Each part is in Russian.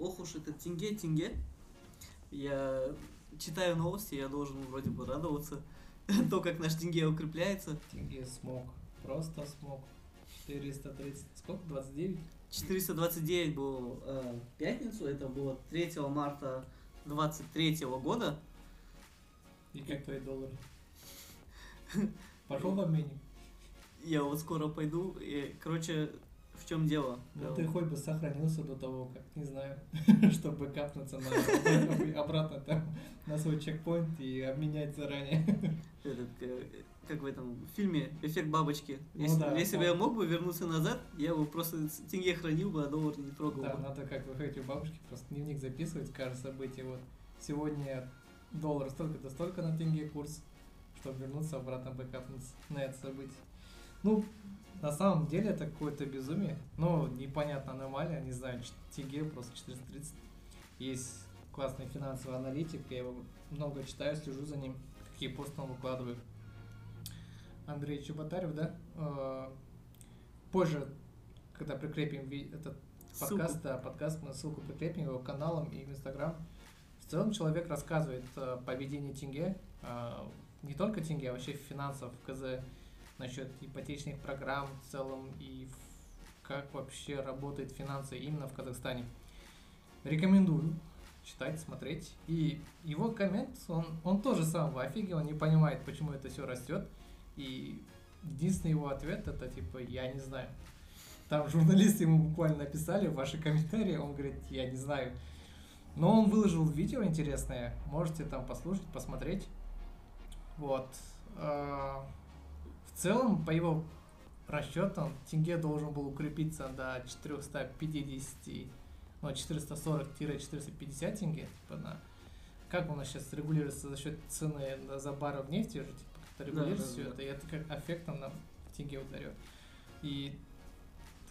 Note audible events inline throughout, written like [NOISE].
ох уж этот тенге, тенге. Я читаю новости, я должен вроде бы радоваться. [LAUGHS] То, как наш тенге укрепляется. Тенге смог. Просто смог. 430. Сколько? 29? 429 был э, в пятницу, это было 3 марта 23 года. И как твои доллары? Пошел в обменник? Я вот скоро пойду, и, короче, чем дело? Ну ты хоть бы сохранился до того, как, не знаю, чтобы капнуться на, обратно там на свой чекпоинт и обменять заранее. [LAUGHS] Этот, э, как в этом фильме «Эффект бабочки». Ну если да, если бы вот. я мог бы вернуться назад, я бы просто тенге хранил бы, а доллар не трогал Да, бы. надо как вы хотите бабушки, просто дневник записывать, каждое событие. Вот сегодня доллар столько-то, столько на тенге курс, чтобы вернуться обратно бэкапнуться на это событие. Ну, на самом деле это какое-то безумие. Ну, непонятно аномалия, не знаю, тенге просто 430. Есть классный финансовый аналитик, я его много читаю, слежу за ним, какие посты он выкладывает. Андрей Чеботарев, да? Э, Позже, когда прикрепим этот Ссылку. подкаст, да, подкаст, мы ссылку прикрепим его каналом и в Инстаграм. В целом человек рассказывает э, поведение тенге, э, не только тенге, а вообще финансов в КЗ, насчет ипотечных программ в целом и как вообще работают финансы именно в Казахстане. Рекомендую читать, смотреть. И его коммент, он, он тоже сам в офиге, он не понимает, почему это все растет. И единственный его ответ это типа, я не знаю. Там журналисты ему буквально написали ваши комментарии, он говорит, я не знаю. Но он выложил видео интересное, можете там послушать, посмотреть. Вот. В целом, по его расчетам, тенге должен был укрепиться до 450, ну, 440-450 тенге, типа на как у нас сейчас регулируется за счет цены за баррель нефти, же, типа, как-то регулируется да, все да. это, и это как эффектом на тенге ударет. И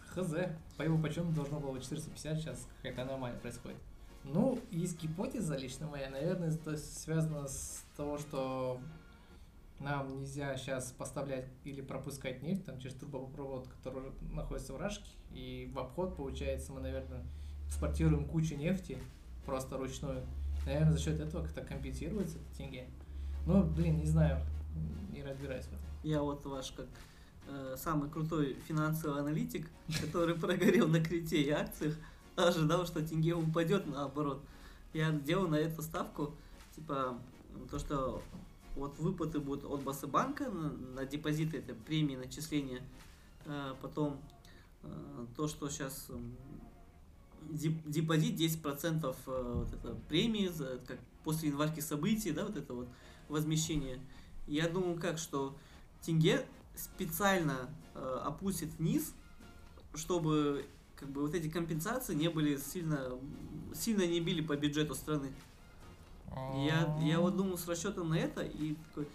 хз, по его почему должно было быть 450, сейчас какая-то аномалия происходит. Ну, есть гипотеза лично моя, наверное, это связано с того, что нам нельзя сейчас поставлять или пропускать нефть там через трубопровод, который находится в Рашке, и в обход, получается, мы, наверное, экспортируем кучу нефти просто ручную. Наверное, за счет этого как-то компенсируется этот тенге. Ну, блин, не знаю, не разбираюсь в этом. Я вот ваш как э, самый крутой финансовый аналитик, который прогорел на крите и акциях, ожидал, что тенге упадет наоборот. Я делал на это ставку, типа, то, что вот выплаты будут от Басыбанка на, на депозиты, это премии, начисления, э, потом э, то, что сейчас депозит 10% э, вот это премии, за, как после январских событий, да, вот это вот возмещение. Я думаю, как, что тенге специально э, опустит вниз, чтобы как бы вот эти компенсации не были сильно, сильно не били по бюджету страны. Я, я вот думал с расчетом на это, и такой,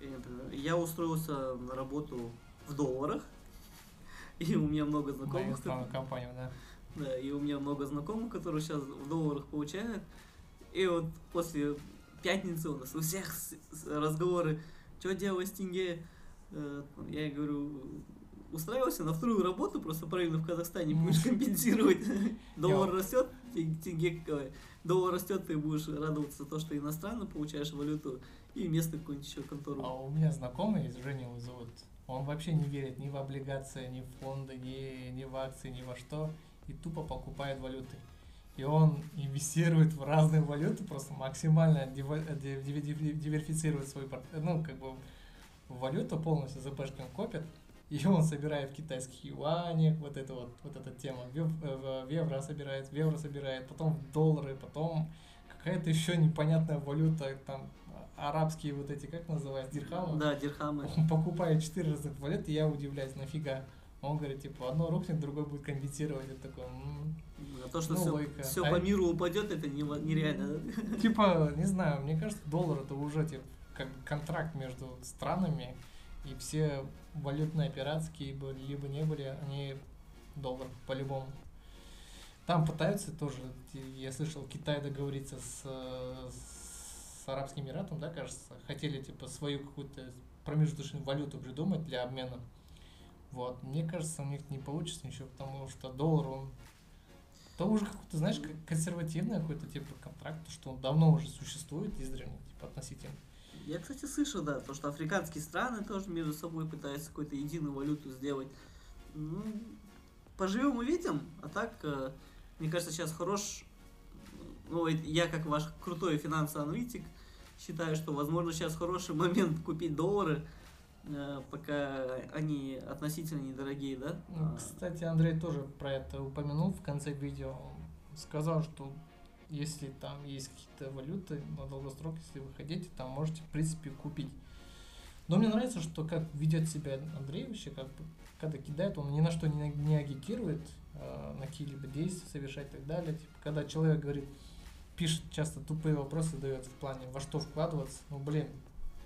э, я устроился на работу в долларах, [LAUGHS] и у меня много знакомых, Знакомых компанию, да. да, и у меня много знакомых, которые сейчас в долларах получают. И вот после пятницы у нас у всех разговоры, что делать с тенге? Э, Я говорю, устраивался на вторую работу, просто правильно в Казахстане будешь [LAUGHS] компенсировать. Доллар растет, доллар растет, ты будешь радоваться то, что иностранно получаешь валюту, и место какую-нибудь еще контору. А у меня знакомый его зовут. Он вообще не верит ни в облигации, ни в фонды, ни, ни в акции, ни во что. И тупо покупает валюты. И он инвестирует в разные валюты, просто максимально диверсифицирует свой ну, как бы валюту полностью ЗПшки он копит. И он собирает в китайских юанях, вот это вот, вот эта тема, в, э, в евро собирает, в евро собирает, потом в доллары, потом какая-то еще непонятная валюта, там арабские вот эти, как называется, дирхамы. Да, дирхамы. Он покупает 4 разных валют, и я удивляюсь, нафига. Он говорит, типа, одно рухнет, другое будет компенсировать. Такой, «М». А то, что Ну, все, логика. все А- по миру упадет, это нево- нереально. типа, не знаю, мне кажется, доллар это уже типа как контракт между странами, и все валютные операции, какие бы либо не были, они доллар по-любому. Там пытаются тоже, я слышал, Китай договориться с, с Арабским Эмиратом, да, кажется, хотели типа свою какую-то промежуточную валюту придумать для обмена. Вот, мне кажется, у них не получится ничего, потому что доллар, он То уже какой-то, знаешь, консервативный какой-то типа контракт, что он давно уже существует издревле, типа относительно. Я, кстати, слышал, да, то, что африканские страны тоже между собой пытаются какую-то единую валюту сделать. Ну, поживем увидим, а так, э, мне кажется, сейчас хорош, ну, это я как ваш крутой финансовый аналитик считаю, что, возможно, сейчас хороший момент [LAUGHS] купить доллары, э, пока они относительно недорогие, да? Ну, А, Кстати, Андрей тоже про это упомянул в конце видео. Он сказал, что если там есть какие-то валюты на долгосрок, если вы хотите, там можете, в принципе, купить. Но мне нравится, что как ведет себя Андрей вообще, как бы, когда кидает, он ни на что не, не агитирует, э, на какие-либо действия совершать и так далее. Типа, когда человек говорит, пишет часто тупые вопросы, дает в плане, во что вкладываться, ну, блин,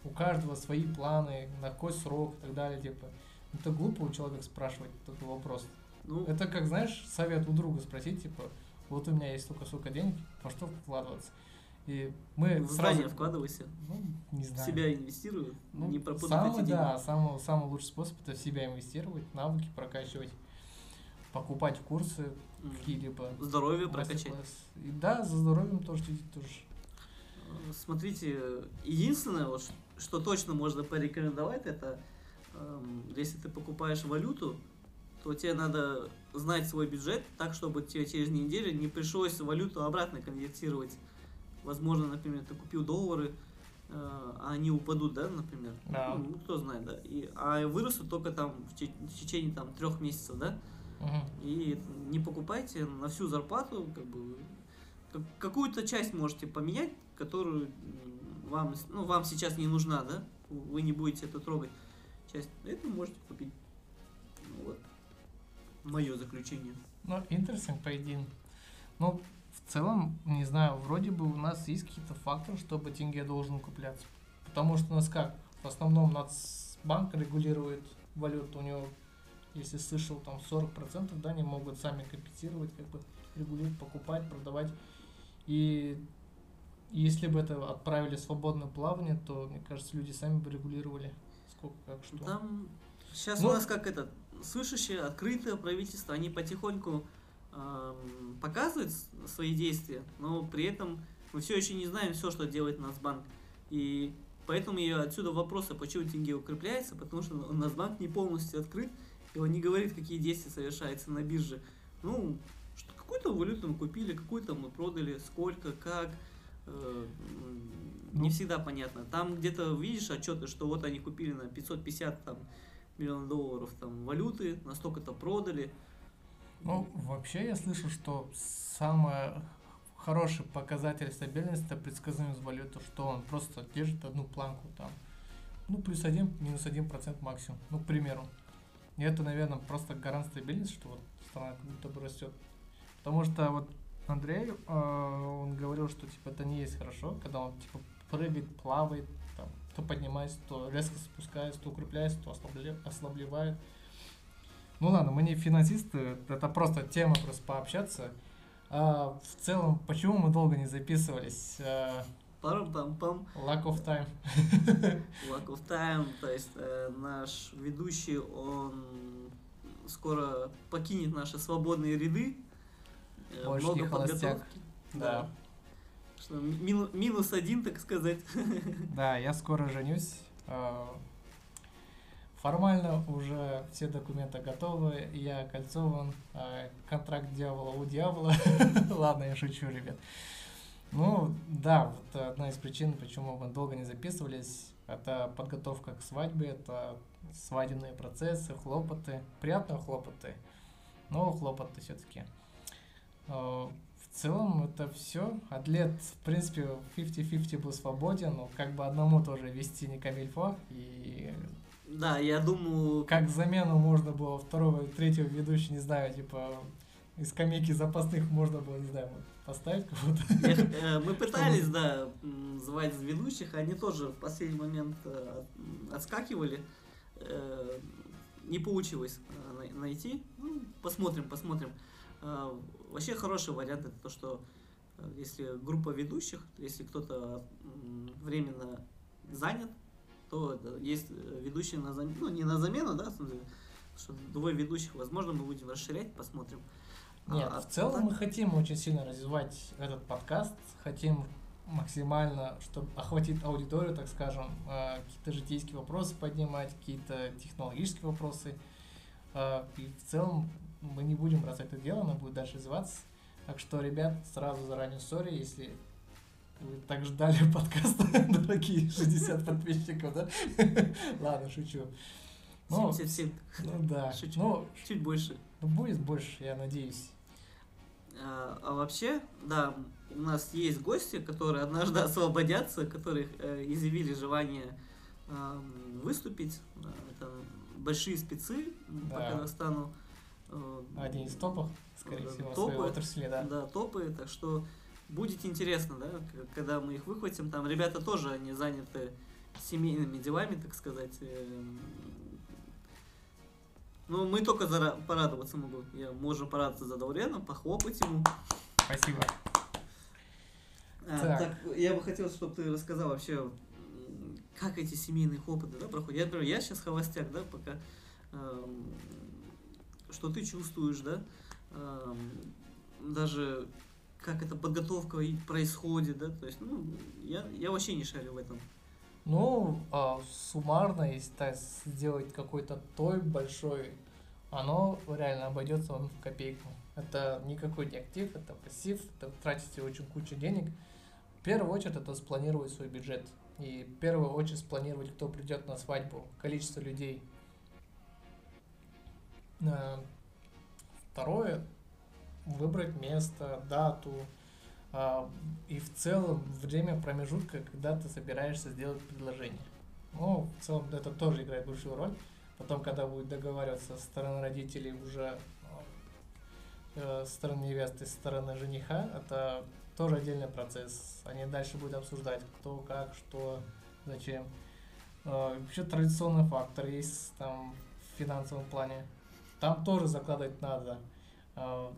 у каждого свои планы, на какой срок и так далее, типа. Это глупо у человека спрашивать такой вопрос. ну, Это как, знаешь, совет у друга спросить, типа, вот у меня есть столько-столько денег, во что вкладываться. И мы в сразу... вкладывайся, Ну, не в знаю. себя инвестирую, Ну, не пропадут самый, эти деньги. да, самый, самый лучший способ это в себя инвестировать, навыки прокачивать, покупать курсы М. какие-либо. Здоровье прокачать. И да, за здоровьем тоже следить тоже. Э, Смотрите, единственное, вот, что точно можно порекомендовать, это эм, если ты покупаешь валюту, то тебе надо знать свой бюджет так, чтобы тебе через неделю не пришлось валюту обратно конвертировать. Возможно, например, ты купил доллары, э, а они упадут, да, например. Да. Ну, кто знает, да. И, а вырастут только там в, в течение там трех месяцев, да. Мгм. И не покупайте на всю зарплату, как бы как- какую-то часть можете поменять, которую вам, ну, вам сейчас не нужна, да? Вы не будете это трогать. Часть это можете купить. Мое заключение. Ну, интересно, по идее. Ну, в целом, не знаю, вроде бы у нас есть какие-то факторы, чтобы тенге должен укрепляться. Потому что у нас как? В основном Нацбанк регулирует валюту. У него, если слышал, там 40%, да, они могут сами компенсировать, как бы регулировать, покупать, продавать. И если бы это отправили в свободное плавание, то, мне кажется, люди сами бы регулировали, сколько, как, что. Там сейчас Ну- у нас как это слышащее, открытое правительство, они потихоньку эм, показывают свои действия, но при этом мы все еще не знаем все, что делает Нацбанк. И поэтому и отсюда вопросы, почему тенге укрепляется, потому что Нацбанк не полностью открыт, и он не говорит, какие действия совершаются на бирже. Ну, что какую-то валюту мы купили, какую-то мы продали, сколько, как, э, не Ну. всегда понятно. Там где-то видишь отчеты, что вот они купили на 550 там, миллионов долларов там, валюты, на столько-то продали. Ну, вообще я слышал, что самый хороший показатель стабильности это предсказуемость валюты, что он просто держит одну планку там. Ну, плюс один, минус один процент максимум. Ну, к примеру. И это, наверное, просто гарант стабильности, что вот страна как будто бы растет. Потому что вот Андрей, э, он говорил, что типа это не есть хорошо, когда он типа прыгает, плавает, то поднимается, то резко спускается, то укрепляется, то ослабле- ослаблевает. Ну ладно, мы не финансисты, это просто тема просто пообщаться. А, в целом, почему мы долго не записывались? А, Парам-пам-пам, lack of time. [LAUGHS] lack of time, то есть э, наш ведущий, он скоро покинет наши свободные ряды. Э, Больше много не подготовки. Да. Что, мину- минус один, так сказать. [LAUGHS] Да, я скоро женюсь. А, Формально уже все документы готовы, я окольцован, а, контракт дьявола у дьявола. [LAUGHS] Ладно, я шучу, ребят. Ну, да, вот одна из причин, почему мы долго не записывались, это подготовка к свадьбе, это свадебные процессы, хлопоты, приятные хлопоты, но хлопоты все-таки. В целом это все. Атлет, в принципе, 50-50 был свободен, но как бы одному тоже вести не камильфо. И Да, я думаю, как замену можно было второго, третьего ведущего, не знаю, типа из скамейки запасных можно было, не знаю, поставить кого-то. Я- э, мы пытались, да, звать ведущих, они тоже в последний момент э, отскакивали. Э, Не получилось э, най- найти. Ну, посмотрим, посмотрим. Вообще хороший вариант это то, что э, если группа ведущих, если кто-то временно занят, то есть э, ведущий на замену, ну не на замену, да, что двое ведущих, возможно, мы будем расширять, посмотрим. Нет, А, в целом так? мы хотим очень сильно развивать этот подкаст, хотим максимально, чтобы охватить аудиторию, так скажем, э, какие-то житейские вопросы поднимать, какие-то технологические вопросы. И в целом мы не будем бросать это дело, оно будет дальше развиваться. Так что, ребят, сразу заранее сори, если вы так ждали [LAUGHS] подкаста, [LAUGHS] дорогие 60 подписчиков, да? [LAUGHS] Ладно, шучу. Ну, 77, ну да, Шучу. ну чуть больше. ну, будет больше, я надеюсь. А, а вообще, да, у нас есть гости, которые однажды освободятся, которые э, изъявили желание ам, выступить. Это большие спецы по. Казахстану. Э, Один из топов, скорее Э, всего, топы. своей отрасли, да. Да, топы, так что будет интересно, да, когда мы их выхватим. Там ребята тоже, они заняты семейными делами, так сказать. эм. Ну, мы только зара- порадоваться могу. Я можем порадоваться за Даурена, похлопать ему. Спасибо. А, Так. так. я бы хотел, чтобы ты рассказал вообще, как эти семейные опыты да, проходят. Я, например, я сейчас холостяк, да, пока. эм, что ты чувствуешь, да? даже как эта подготовка происходит, да? То есть, ну, я, я вообще не шарю в этом. Ну, а, суммарно, если так сделать какой-то той большой, оно реально обойдется вам в копейку. Это никакой не актив, это пассив, это тратите очень кучу денег. В первую очередь это спланировать свой бюджет. И в первую очередь спланировать, кто придет на свадьбу, количество людей. А, Второе, выбрать место, дату, а, и в целом время промежутка, когда ты собираешься сделать предложение. Ну, в целом это тоже играет большую роль. Потом, когда будет договариваться со стороны родителей уже э, со стороны невесты, со стороны жениха, это тоже отдельный процесс. Они дальше будут обсуждать, кто, как, что, зачем. Э, Вообще традиционный фактор есть там в финансовом плане. Там тоже закладывать надо. Э,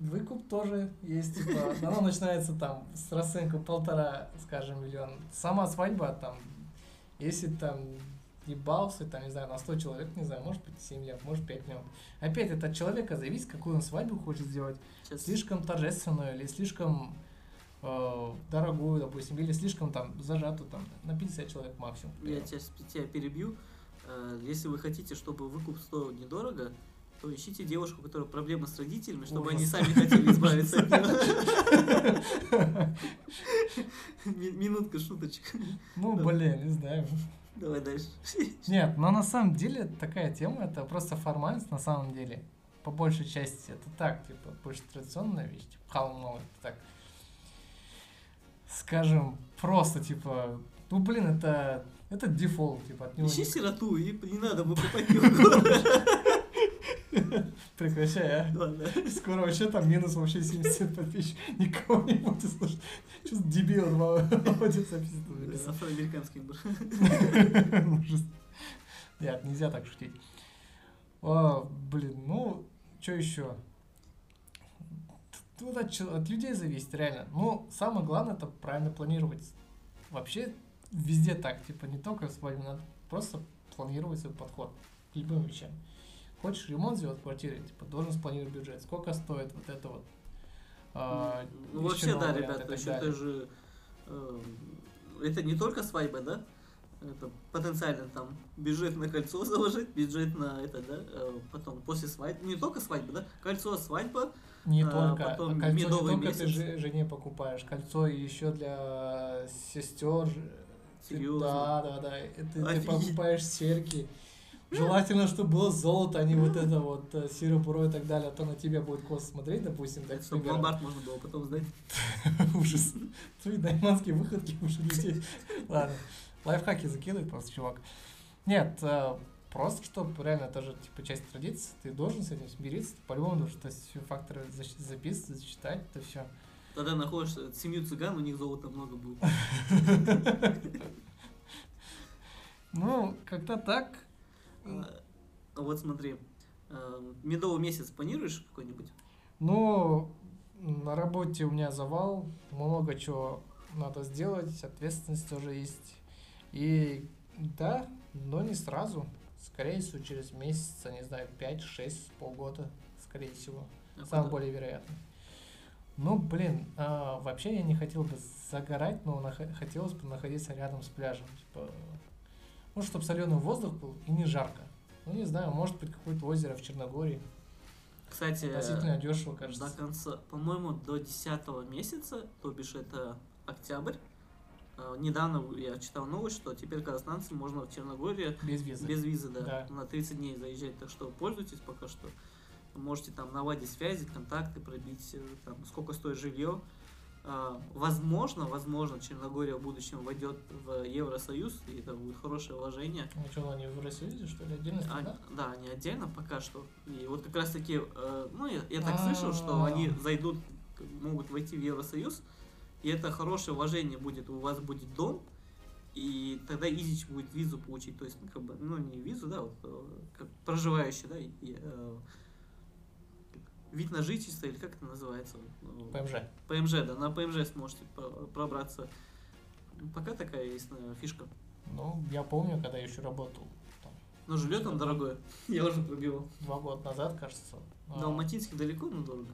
Выкуп тоже есть, типа, [LAUGHS] оно начинается там с расценка полтора, скажем, миллион. Сама свадьба там, если там ебался, там, не знаю, на 100 человек, не знаю, может быть 7 миллионов, может 5 миллионов. Опять это от человека зависит, какую он свадьбу хочет сделать. Сейчас Слишком торжественную или слишком э, дорогую, допустим, или слишком там зажатую, там, на 50 человек максимум. я тебя, тебя перебью. Э, Если вы хотите, чтобы выкуп стоил недорого, то ищите девушку, у которой проблемы с родителями, чтобы они Ужас. сами хотели избавиться от него. Ми- Минутка шуточек. Ну, блин, не знаю. Давай дальше. Нет, но на самом деле такая тема, это просто формальность на самом деле. По большей части это так, типа, больше традиционная вещь, типа, халмал, это так. Скажем, просто, типа, ну, блин, это, это дефолт, типа, от него Ищи не- сироту, и не надо выкупать [LAUGHS] никого. Прекращай, а. Ладно. Скоро вообще там минус вообще 70 подписчиков. Никого не будет слушать. Что за дебил аудио записывает. Афроамериканский. [LAUGHS] Ужас. Нет, нельзя так шутить. О, блин, ну, что еще? Тут от, от людей зависит, реально. Ну, самое главное, это правильно планировать. Вообще, везде так, типа, не только в свадьбе, надо просто планировать свой подход к любым вещам. Хочешь ремонт сделать в квартире, типа, должен спланировать бюджет. Сколько стоит вот это вот? а, Ну, еще вообще, да, ребят, далее. это же... э, Это не только свадьба, да? Это потенциально там бюджет на кольцо заложить, бюджет на это, да? э, Потом после свадьбы, не только свадьба, да? Кольцо, свадьба, Не А, только, потом а кольцо не медовый только ты месяц. же- жене покупаешь, кольцо еще для сестер. Серьезно? Да, да, да. Ты, ты покупаешь серьги. Желательно, чтобы было золото, а не вот это вот э, серебро и так далее, а то на тебя будет косо смотреть, допустим, так чтобы ломбард можно было потом сдать. [LAUGHS] Ужас. Твои дайманские выходки уже людей. Ладно. Лайфхаки закидывает просто чувак. Нет, э, просто чтобы реально это же типа часть традиции, ты должен с этим смириться, по-любому должен то есть, все факторы записывать, зачитать, это все. Тогда находишь семью цыган, у них золота много будет. Ну, как-то так. А, а вот смотри, э, медовый месяц планируешь какой-нибудь? Ну, на работе у меня завал, много чего надо сделать, ответственность тоже есть. И да, но не сразу. Скорее всего, через месяц, не знаю, 5-6, полгода, скорее всего. А куда? более вероятный. Ну, блин, а, вообще я не хотел бы загорать, но нах- хотелось бы находиться рядом с пляжем. Типа, ну, чтобы соленый воздух был и не жарко. Ну, не знаю, может быть, какое-то озеро в Черногории. Кстати, Относительно дешево, кажется. до конца, по-моему, до 10 месяца, то бишь это октябрь, э, недавно я читал новость, что теперь казахстанцам можно в Черногории Без визы. без визы, да, Да. на 30 дней заезжать, так что пользуйтесь пока что. Можете там наладить связи, контакты, пробить, э, там, сколько стоит жилье. А, Возможно, возможно, Черногория в будущем войдет в Евросоюз, и это будет хорошее вложение. Ну, что, они в Евросоюзе, что ли, отдельно А, да, они отдельно пока что. И вот как раз таки, э, ну, я, я так слышал, что А. они зайдут, могут войти в Евросоюз, и это хорошее вложение будет, у вас будет дом, и тогда изич будет визу получить, то есть, ну, как бы, ну, не визу, да, вот, э, как проживающий, да, и, э, вид на жительство, или как это называется? ПМЖ. ПМЖ, да, на ПМЖ сможете про- пробраться. Пока такая есть наверное, фишка. Ну, я помню, когда я еще работал там, Но жилье там дорогое. [LAUGHS] Я уже пробивал. два года назад, кажется. а, До Алматинских далеко, но дорого.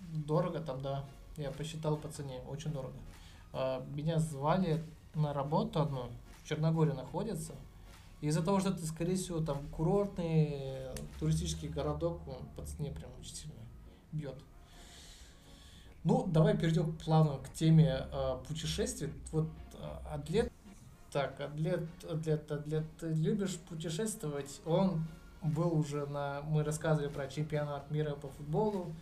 Дорого там, да. Я посчитал по цене, очень дорого. А, Меня звали на работу одну, в Черногории находится. Из-за того, что это, скорее всего, там курортный э, туристический городок, он по цене прям очень сильно бьет. Ну, давай перейдем плавно к теме э, путешествий. Вот э, Адлет, так, Адлет, Адлет, Адлет, ты любишь путешествовать? Он был уже на, мы рассказывали про чемпионат мира по футболу.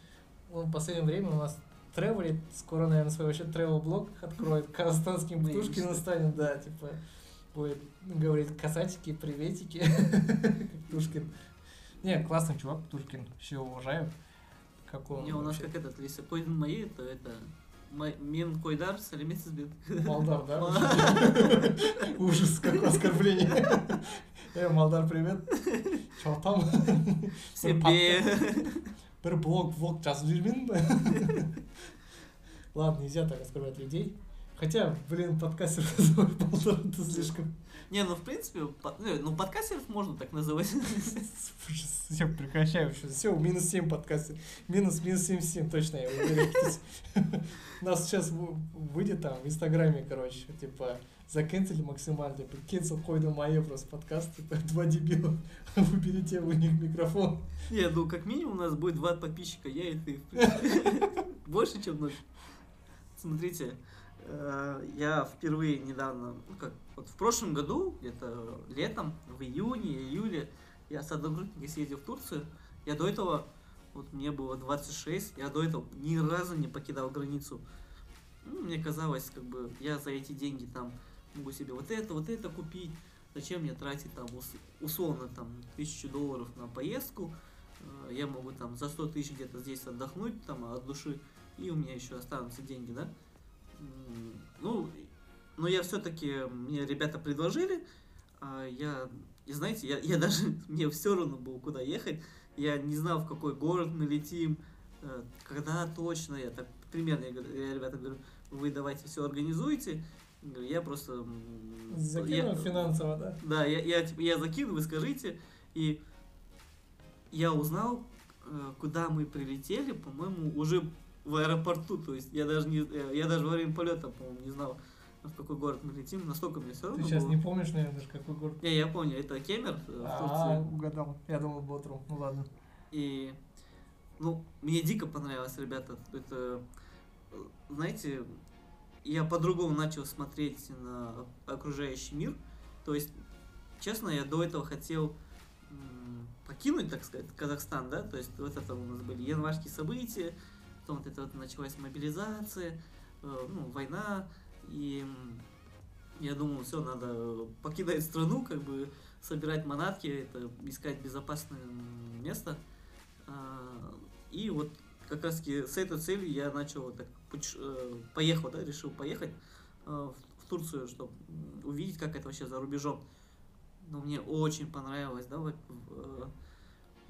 Он в последнее время у нас тревелит, скоро, наверное, свой вообще тревел-блог откроет, казахстанским Птушкиным станет, да, типа, будет говорить касатики, приветики, [LAUGHS] как Птушкин. Не, классный чувак, Птушкин, все уважаю. Как он Не, у нас как этот, если койден мои, то это Мен Койдар, Салимец Избет. Молдав, да? [LAUGHS] Ужас, какое оскорбление. Эй, Молдар, привет. Чё там? Себе. Бір блог влог жазып жүрмін ладно нельзя так оскорблять людей хотя блин подкастер [LAUGHS] называть Молдар, это слишком Не, ну в принципе, по- ну, ну подкастеров можно так называть. [LAUGHS] все прекращаю все все минус 7 подкастер минус минус 77 точно я уверен [LAUGHS] нас сейчас вы- выйдет там в инстаграме короче типа закенсели максимально типа кенсел койду мое просто подкаст типа два дебила выберите у них микрофон Не, ну как минимум у нас будет два подписчика, я и ты. Больше, чем ноль. Смотрите, я впервые недавно, ну как, вот в прошлом году, где-то летом, в июне, июле, я с одногруппником съездил в Турцию. Я до этого, вот мне было 26, я до этого ни разу не покидал границу. Ну, мне казалось, как бы, я за эти деньги там могу себе вот это, вот это купить. Зачем мне тратить там ус- условно там тысячу долларов на поездку? Э, Я могу там за 100 тысяч где-то здесь отдохнуть там от души, и у меня еще останутся деньги, да? Ну, но я все-таки, мне ребята предложили, а я, и знаете, я, я [LAUGHS] даже, мне все равно было, куда ехать, я не знал, в какой город мы летим, э, когда точно, я так примерно, я, я ребята говорю, вы давайте все организуйте, Говорю, я просто... м, закинул я- финансово да? Да, я, я, типа, я закину, вы скажите. И я узнал, э, куда мы прилетели, по-моему, уже в аэропорту. То есть я даже не, э, я даже во время полета, по-моему, не знал, в какой город мы летим. Настолько мне все ты равно сейчас было. не помнишь наверное даже какой город Не, я помню, это Кемер э, в А, Турции. угадал. Я думал, Ботру. Ну ладно. И, ну, мне дико понравилось, ребята. Это, э, знаете, я по-другому начал смотреть на окружающий мир. То есть, честно, я до этого хотел покинуть, так сказать, Казахстан, да, то есть вот это у нас были январские события, потом вот это вот началась мобилизация, э, ну, война, и я думал, все, надо покидать страну, как бы собирать манатки, это искать безопасное место. А, И вот как раз таки с этой целью я начал так э, поехал, да, решил поехать э, в Турцию, чтобы увидеть, как это вообще за рубежом. Но мне очень понравилось, да, вот,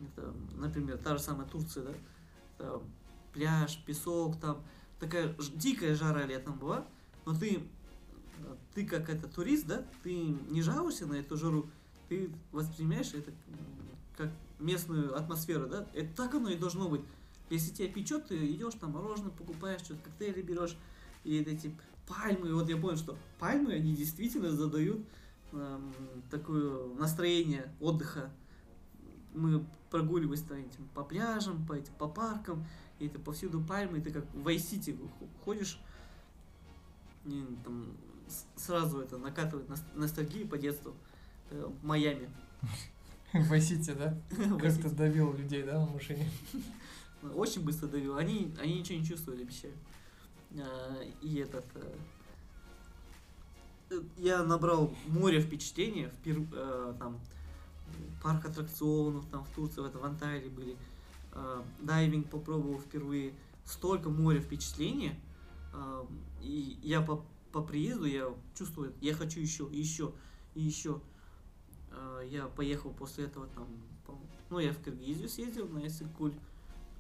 это, например, та же самая Турция, да, пляж, песок, там. Такая дикая жара летом была, но ты, ты как это турист, да, ты не жалуешься на эту жару, ты воспринимаешь это как местную атмосферу, да, это так оно и должно быть. Если тебя печет, ты идешь там мороженое покупаешь, что-то коктейли берешь, и эти пальмы, вот я понял, что пальмы, они действительно задают эм, такое настроение отдыха. Мы прогуливались там, этим, по пляжам, по, этим, по паркам, и это повсюду пальмы, и ты как в Вайсити ходишь, и, там, сразу это накатывает ностальгию по детству э, в Майами. В Вайсити, да? [LAUGHS] Как ты давил людей, да, в машине? [LAUGHS] Очень быстро давил. Они, они ничего не чувствовали, обещаю. А, и этот... Э, я набрал море впечатлений, впер, э, там, парк аттракционов, там в Турции, в, в Анталии были, э, дайвинг попробовал впервые, столько моря впечатлений, э, и я по, по приезду, я чувствую, я хочу еще, еще, и еще. Э, я поехал после этого там, ну, я в Киргизию съездил на Эссекуль,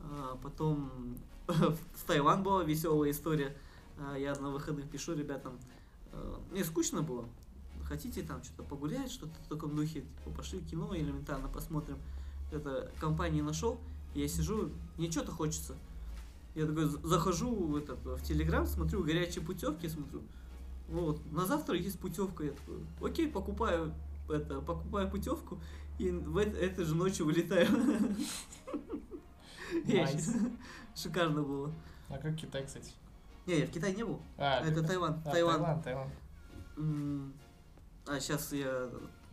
э, потом [LAUGHS] в Таиланд была веселая история, э, я на выходных пишу ребятам, э, мне скучно было, хотите там что-то погулять, что-то в таком духе, типа, пошли в кино элементарно посмотрим. Это компании нашел, я сижу, мне что-то хочется. Я такой захожу в, этот, в Телеграм, смотрю горячие путевки, смотрю. Вот, на завтра есть путевка. Я такой, окей, покупаю, это, покупаю путевку и в это, этой же ночью вылетаю. [LAUGHS] Шикарно было. А как Китай, кстати? Не, я в Китае не был. А, это Таиланд. А. Таиланд. А сейчас я,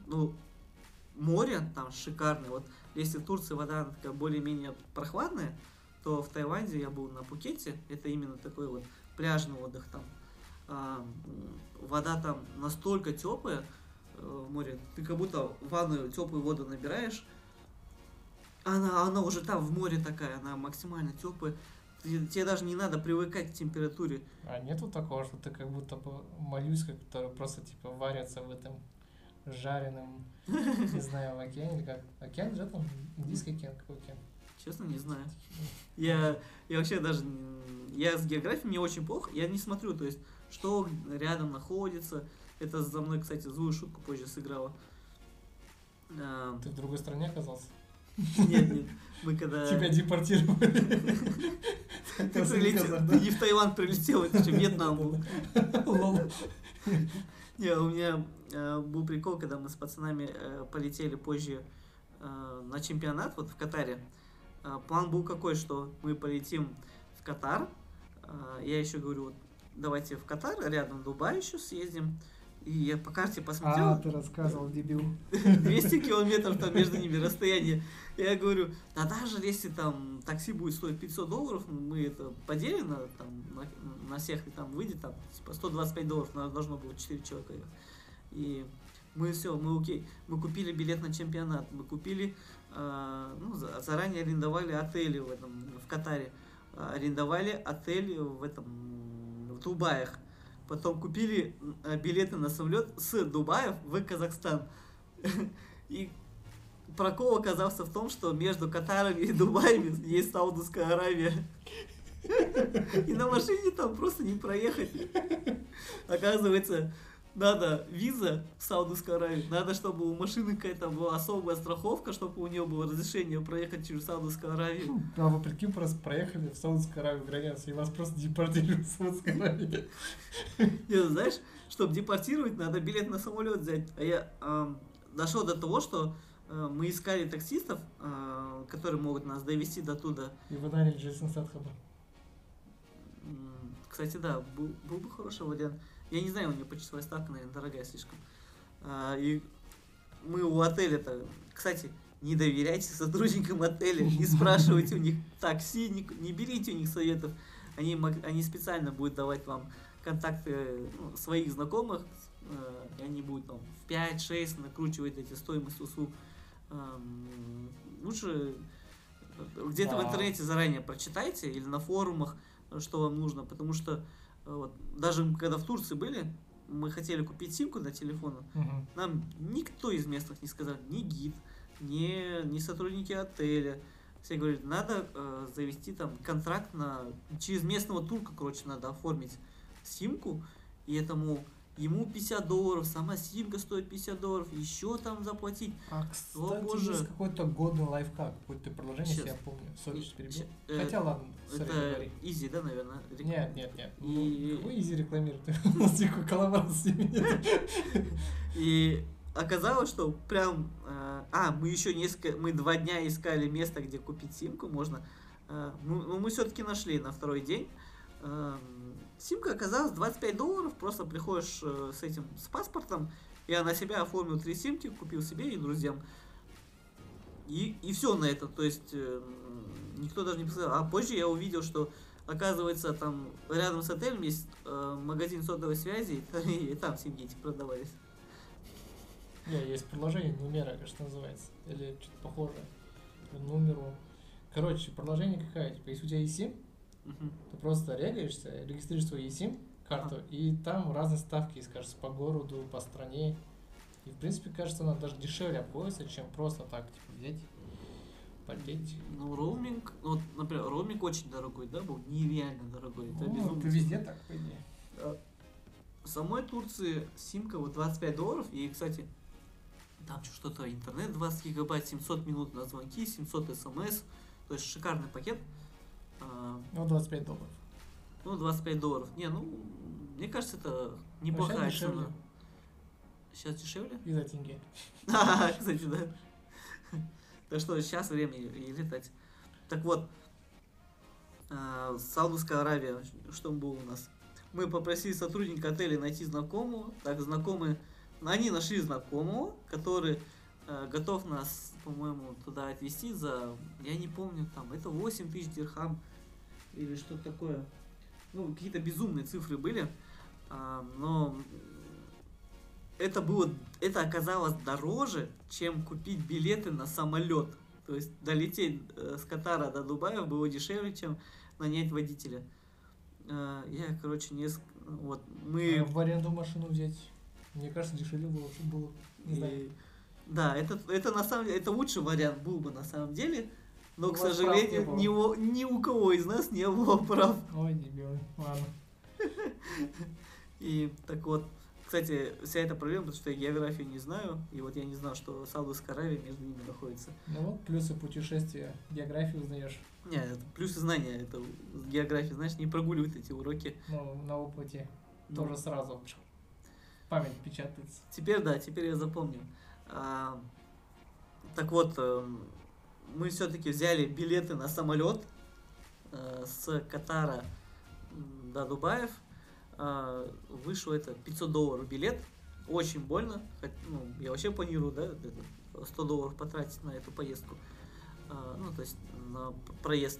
ну, море там шикарное. Вот если в Турции вода такая более-менее прохладная, то в Таиланде я был на Пукете. Это именно такой вот пляжный отдых там. А, вода там настолько теплая э, в море, ты как будто ванную теплую воду набираешь. Она, она уже там в море такая, она максимально теплая. Тебе даже не надо привыкать к температуре. А нету такого, что ты как будто бы моллюска, который просто типа варятся в этом жареном, не знаю, в океане или как? Океан же там? Индийский океан, какой океан? Честно, не знаю. Я, я вообще даже... Я с географией не очень плохо, я не смотрю, то есть, что рядом находится. Это за мной, кстати, злую шутку позже сыграла. Ты в другой стране оказался? Нет, нет. Мы когда... Тебя депортировали. [LAUGHS] Ты, прилетел, ты не в Таиланд прилетел, это же Вьетнам был. Не, у меня э, был прикол, когда мы с пацанами э, полетели позже э, на чемпионат, вот в Катаре. Э, план был какой, что мы полетим в Катар. Э, я еще говорю, давайте в Катар, рядом Дубай еще съездим. И я по карте посмотрел. А, ты рассказывал, дебил. [LAUGHS] 200 километров там между ними расстояние. Я говорю, да даже если там такси будет стоить 500 долларов, мы это поделим на, там, на, на всех, и там выйдет там типа 125 долларов, нас должно было 4 человека. И мы все, мы окей. Мы купили билет на чемпионат, мы купили, э, ну, заранее арендовали отели в этом, в Катаре, арендовали отель в этом, в Дубаях Потом купили э, билеты на самолет с Дубая в Казахстан. И прокол оказался в том, что между Катаром и Дубаем есть Саудовская Аравия. И на машине там просто не проехать. Оказывается, надо виза в Саудовскую Аравию, надо, чтобы у машины какая-то была особая страховка, чтобы у нее было разрешение проехать через Саудовскую Аравию. А вы прикинь, просто проехали в Саудовскую Аравию границу, и вас просто депортируют в Саудовскую Аравию. [LAUGHS] Не, знаешь, чтобы депортировать, надо билет на самолет взять. А я э, дошел до того, что э, мы искали таксистов, э, которые могут нас довести до туда. И вы наняли Джейсон Садхаба. Кстати, да, был, был бы хороший вариант. Я не знаю, у нее почасовая ставка, наверное, дорогая слишком. А, и мы у отеля-то, кстати, не доверяйте сотрудникам отеля, не спрашивайте у них такси, не, не берите у них советов. Они, они специально будут давать вам контакты ну, своих знакомых, э, и они будут там в 5-6 накручивать эти стоимость услуг. Э, лучше где-то в интернете заранее прочитайте или на форумах, что вам нужно, потому что вот. Даже когда в Турции были, мы хотели купить симку для телефона, угу. нам никто из местных не сказал, ни гид, ни, ни сотрудники отеля. Все говорят, надо э, завести там контракт на через местного турка, короче, надо оформить симку, и этому ему 50 долларов, сама симка стоит 50 долларов, еще там заплатить. А, О, кстати, боже. есть какой-то годный лайфхак, какое-то приложение, если я помню. Sorry, что перебил. Э, Хотя ладно, sorry, Это говори. Изи, да, наверное? рек- Нет, нет, нет. И- Ну, какой изи рекламирует? [LAUGHS] У нас никакой коллаборации нет. [LAUGHS] И оказалось, что прям... э, а, мы еще несколько... Мы два дня искали место, где купить симку можно. Э, ну, ну, мы все-таки нашли на второй день. Симка оказалась 25 долларов. Просто приходишь э, с этим, с паспортом. Я на себя оформил три симки, купил себе и друзьям. И, и все на это. То есть э, никто даже не писал. А позже я увидел, что оказывается там рядом с отелем есть э, магазин сотовой связи, и, там симки эти продавались. Не, есть приложение Numera, кажется, называется. Или что-то похожее. Нумеру. Короче, приложение какая? Типа, если у тебя есть сим, Мгм. ты просто регаешься, регистрируешь свою eSIM карту, и там разные ставки, скажешь, по городу, по стране. И, в принципе, кажется, она даже дешевле обходится, чем просто так, типа, взять, полететь. Ну, роуминг, ну, вот, например, роуминг очень дорогой, да, был нереально дорогой. Это Ну, безумно. это везде так, по идее. А, В самой Турции симка вот 25 долларов, и, кстати, там что-то интернет 20 гигабайт, 700 минут на звонки, 700 смс, то есть шикарный пакет. А, Ну, 25 долларов. Ну, 25 долларов. Не, ну, мне кажется, это неплохая щас дешевле. цена. Сейчас дешевле? И за тенге. [LAUGHS] А, кстати, да. Так что сейчас время и летать. Так вот, а, Саудовская Аравия, что было у нас? Мы попросили сотрудника отеля найти знакомого. Так, знакомые, они нашли знакомого, который готов нас, по-моему, туда отвезти за, я не помню, там, это 8 тысяч дирхам или что-то такое. Ну, какие-то безумные цифры были. А, но это было, это оказалось дороже, чем купить билеты на самолет. То есть долететь э, с Катара до Дубая было дешевле, чем нанять водителя. Э, я, короче, не... Вот, мы... А в аренду машину взять. Мне кажется, дешевле было, чтобы было. Не знаю. Да, это, это на самом деле, это лучший вариант был бы на самом деле, но, У к сожалению, не ни, у- ни у кого из нас не было [LAUGHS] прав. Ой, дебил. Ладно. И так вот, кстати, вся эта проблема, потому что я географию не знаю, и вот я не знал, что Саудовская Аравия между ними находится. Ну вот, плюсы путешествия. Географию узнаешь. Не, это плюсы знания, это география, знаешь, не прогуливают эти уроки. Ну, на опыте. Ну, Тоже сразу. Память печатается. Теперь да, теперь я запомнил. А, так вот, эм, мы все-таки взяли билеты на самолет э, с Катара до Дубаев. А, вышло это 500 долларов билет. Очень больно. Ну, я вообще планирую, да, это 100 долларов потратить на эту поездку. А, ну, то есть на проезд.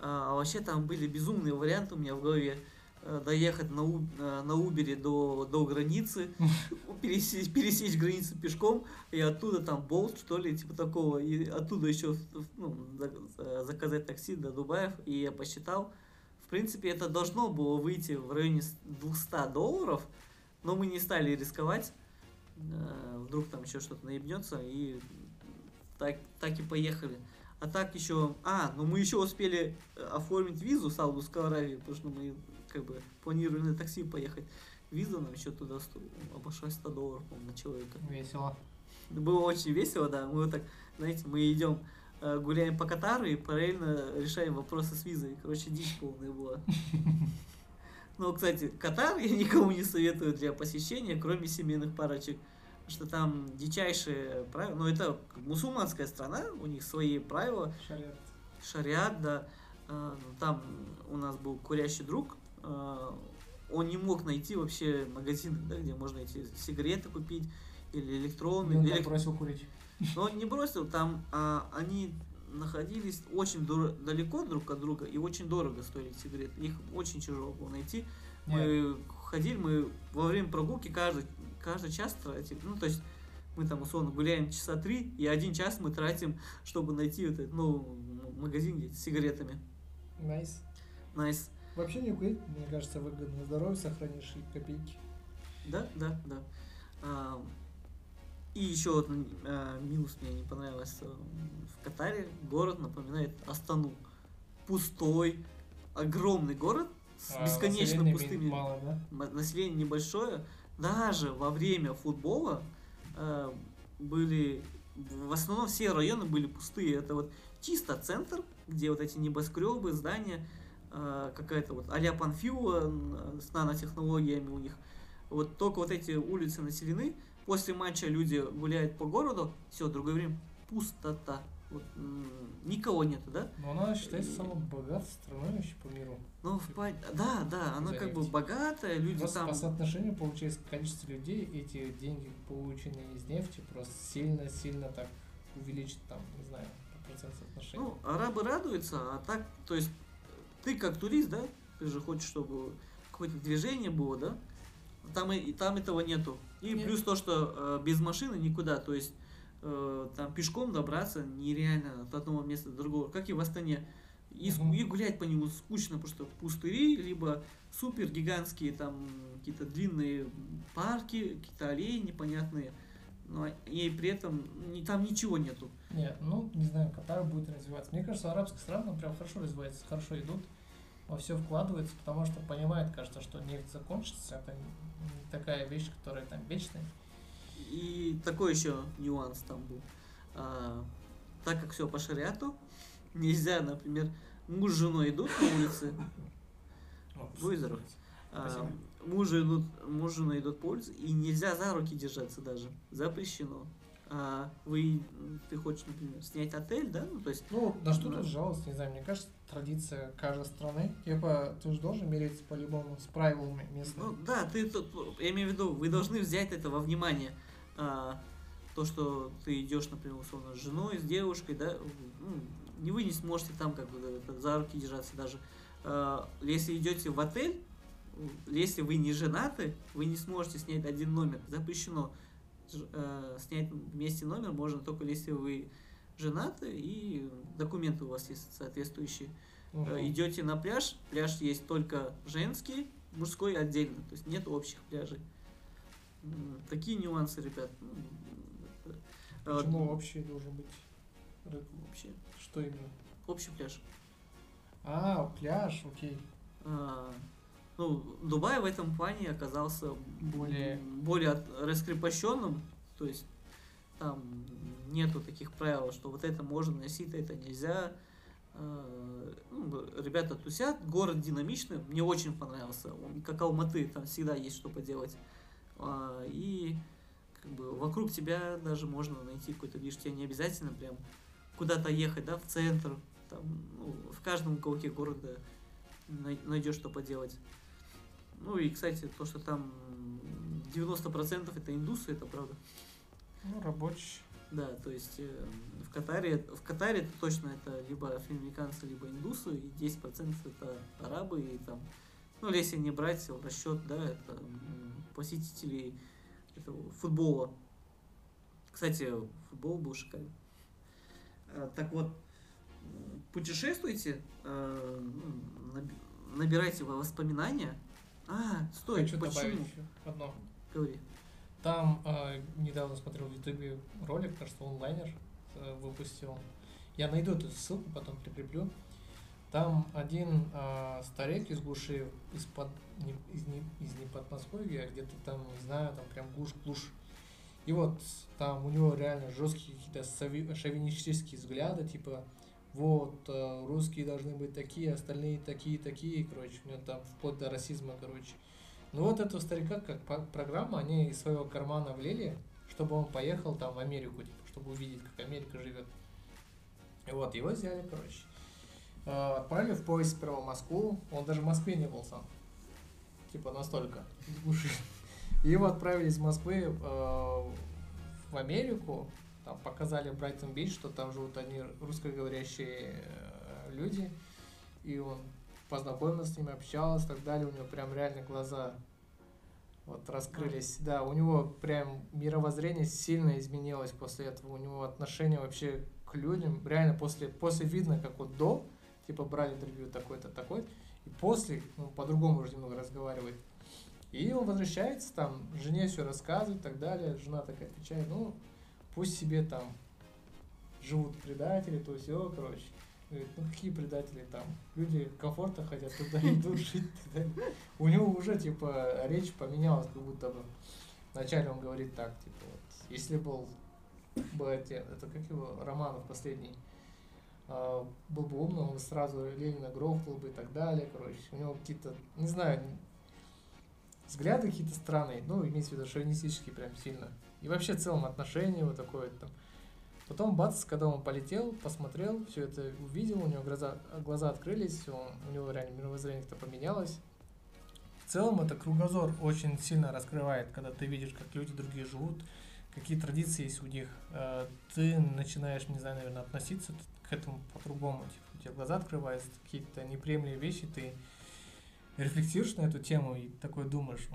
А вообще там были безумные варианты у меня в голове. Э, Доехать на, э, на Убере до, до границы, [LAUGHS] пересечь, пересечь границу пешком, и оттуда там болт, что ли, типа такого, и оттуда еще ну, за- за- заказать такси до Дубаев, и я посчитал, в принципе, это должно было выйти в районе с- 200 долларов, но мы не стали рисковать, Э, вдруг там еще что-то наебнется, и так, так и поехали. А так еще, а, ну мы еще успели оформить визу в Саудовскую Аравию, потому что мы как бы планировали на такси поехать. Виза нам еще туда обошлась 100 долларов, по-моему, на человека. Весело. Было очень весело, да. Мы вот так, знаете, мы идем, э, гуляем по Катару и параллельно решаем вопросы с визой. Короче, дичь полная была. Но, кстати, Катар я никому не советую для посещения, кроме семейных парочек. Что там дичайшие правила. Ну, это мусульманская страна, у них свои правила. Шариат. Шариат, да. А, ну, Там у нас был курящий друг. А, Он не мог найти вообще магазин, да, где можно эти сигареты купить или электронные. он элек- так бросил курить. но он не бросил, там а, они находились очень дур- далеко друг от друга и очень дорого стоили сигареты. Их очень тяжело было найти. Мы ходили, мы во время прогулки каждый, каждый час тратим. Ну, то есть мы там условно гуляем часа три, и один час мы тратим, чтобы найти вот этот, ну, магазин где с сигаретами. Nice. Nice. Вообще не курить, мне кажется, выгодно. Здоровье сохранишь и копейки. Да, да, да. А, и еще вот а, минус мне не понравился в Катаре. Город напоминает Астану. Пустой, огромный город с А бесконечно пустыми Мало, да? население небольшое, даже во время футбола э, были в основном все районы были пустые. Это вот чисто центр, где вот эти небоскребы, здания, э, какая-то вот а-ля Панфилова с нанотехнологиями у них. Вот только вот эти улицы населены. После матча люди гуляют по городу, все, другое время пустота. Вот, никого нету, да? Но она считается самой богатой страной вообще по миру. Ну, в по... да, да, она как бы богатая, люди просто там... по соотношению, получается, количество людей, эти деньги, полученные из нефти, просто сильно-сильно так увеличит там, не знаю, процент соотношения. Ну, арабы радуются, а так, то есть, ты как турист, да, ты же хочешь, чтобы какое-то движение было, да? Там, и, там этого нету. И Нет. плюс то, что э, без машины никуда, то есть э, там пешком добраться нереально от одного места до другого, как и в Астане. И, угу. и гулять по нему скучно, потому что пустыри, либо супер гигантские там какие-то длинные парки, какие-то аллеи непонятные, но и при этом не, там ничего нету. Нет, ну не знаю, Катар будет развиваться. Мне кажется, арабские страны прям хорошо развиваются, хорошо идут, во все вкладываются, потому что понимает, кажется, что нефть закончится, это не такая вещь, которая там вечная. И такой еще нюанс там был. А, так как все по шариату, нельзя, например, муж с женой идут на улице. Будь здоров. А, муж, идут, муж с женой идут по улице, и нельзя за руки держаться даже. Запрещено. А вы, ты хочешь, например, снять отель, да? Ну, то есть, ну на что тут жаловаться, не знаю, мне кажется, традиция каждой страны, типа, ты же должен мериться по-любому с правилами местными. Ну, да, ты тут, я имею в виду, вы должны взять это во внимание а, то, что ты идешь, например, условно, с женой, с девушкой, да, ну, не вы не сможете там как бы за руки держаться даже. А, если идете в отель, если вы не женаты, вы не сможете снять один номер, запрещено. Э, снять вместе номер можно только если вы женаты и документы у вас есть соответствующие. Угу. Идете на пляж, пляж есть только женский, мужской отдельно, то есть нет общих пляжей. Такие нюансы, ребят. Э, Почему общий должен быть? Общий. Что именно? Общий пляж. А, пляж, окей. А, ну, Дубай в этом плане оказался более, более раскрепощенным, то есть там нету таких правил, что вот это можно носить, это нельзя. А, ну, ребята тусят, город динамичный, мне очень понравился, он как Алматы, там всегда есть что поделать. А, и как бы вокруг тебя даже можно найти какой-то лишь тебе не обязательно прям куда-то ехать, да, в центр, там, ну, в каждом уголке города найдешь что поделать. Ну и, кстати, то, что там 90% это индусы, это правда. Ну, рабочие. Да, то есть э, в Катаре, в Катаре это точно это либо афроамериканцы, либо индусы, и 10% это арабы, и там, ну, если не брать в расчет, да, это посетителей этого футбола. Кстати, футбол был шикарный. А, так вот, путешествуйте, э, ну, набирайте воспоминания, а, стой, Хочу почему? добавить еще одно. Говори. Там э, недавно смотрел в Ютубе ролик, кажется, онлайнер э, выпустил. Я найду эту ссылку, потом прикреплю. Там один э, старик из глуши, из-под, не, из, не, из не Подмосковья, а где-то там, не знаю, там прям глушь-глушь. И вот там у него реально жесткие какие-то шовинистические взгляды, типа вот, э, русские должны быть такие, остальные такие, такие, короче, у него там вплоть до расизма, короче. Ну вот этого старика, как программа, они из своего кармана влили, чтобы он поехал там в Америку, типа, чтобы увидеть, как Америка живет. И вот, его взяли, короче. Э, отправили в поезд сперва в Москву, он даже в Москве не был сам. Типа настолько. И его отправили из Москвы э, в Америку, там показали Брайтон Бич, что там живут одни русскоговорящие э, люди, и он познакомился с ними, общался и так далее, у него прям реально глаза вот раскрылись. Да, у него прям мировоззрение сильно изменилось после этого, у него отношение вообще к людям, реально после, после видно, как вот до, типа брали интервью такой-то, такой, и после, ну, по-другому уже немного разговаривает. И он возвращается, там, жене все рассказывает и так далее, жена такая отвечает, ну, пусть себе там живут предатели, то все, короче. Говорит, ну какие предатели там? Люди комфорта хотят, туда [LAUGHS] идут жить. У него уже, типа, речь поменялась, как будто бы. Вначале он говорит так, типа, вот, если был, был это, это как его, Романов последний, а, был бы умным, он сразу Ленина грохнул бы и так далее, короче. У него какие-то, не знаю, взгляды какие-то странные, ну, имеется в виду шовинистические прям сильно. И вообще в целом отношения вот такое там. Потом бац, когда он полетел, посмотрел, все это увидел, у него глаза, глаза открылись, он, у него реально мировоззрение-то поменялось. В целом это кругозор очень сильно раскрывает, когда ты видишь, как люди другие живут, какие традиции есть у них. Э, ты начинаешь, не знаю, наверное, относиться к этому по-другому. Типа, у тебя глаза открываются, какие-то неприемлемые вещи, ты рефлексируешь на эту тему и такой думаешь,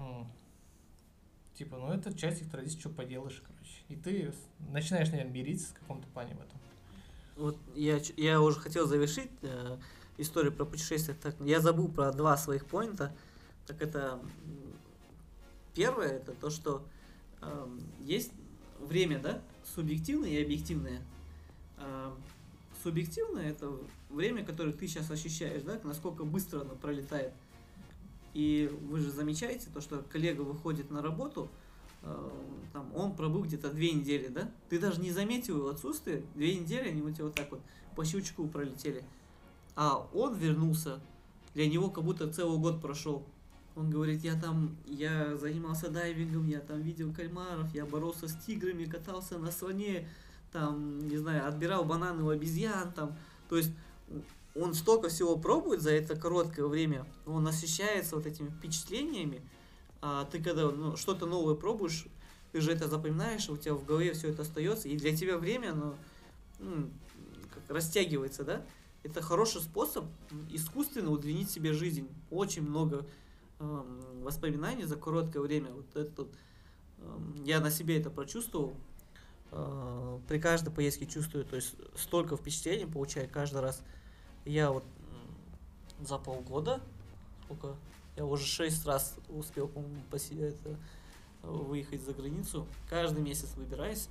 типа, ну это часть их традиций, что поделаешь, короче. И ты начинаешь, наверное, мириться в каком-то плане в этом. Вот я, я уже хотел завершить э, историю про путешествия. Так, я забыл про два своих поинта. Так это первое, это то, что эм, есть время, да, субъективное и объективное. Эм, субъективное это время, которое ты сейчас ощущаешь, да, насколько быстро оно пролетает. И вы же замечаете то, что коллега выходит на работу, э, там, он пробыл где-то две недели, да? Ты даже не заметил его отсутствие, две недели они у тебя вот так вот по щелчку пролетели. А он вернулся, для него как будто целый год прошел. Он говорит, я там, я занимался дайвингом, я там видел кальмаров, я боролся с тиграми, катался на слоне, там, не знаю, отбирал бананы у обезьян, там, то есть он столько всего пробует за это короткое время, он насыщается вот этими впечатлениями, а ты когда ну, что-то новое пробуешь, ты же это запоминаешь, у тебя в голове все это остается, и для тебя время, оно ну, как растягивается, да? Это хороший способ искусственно удлинить себе жизнь. Очень много эм, воспоминаний за короткое время. Вот это, эм, я на себе это прочувствовал. Э, при каждой поездке чувствую, то есть столько впечатлений получаю каждый раз. Я вот за полгода, сколько, я уже шесть раз успел, по-моему, выехать за границу. Каждый месяц выбираюсь.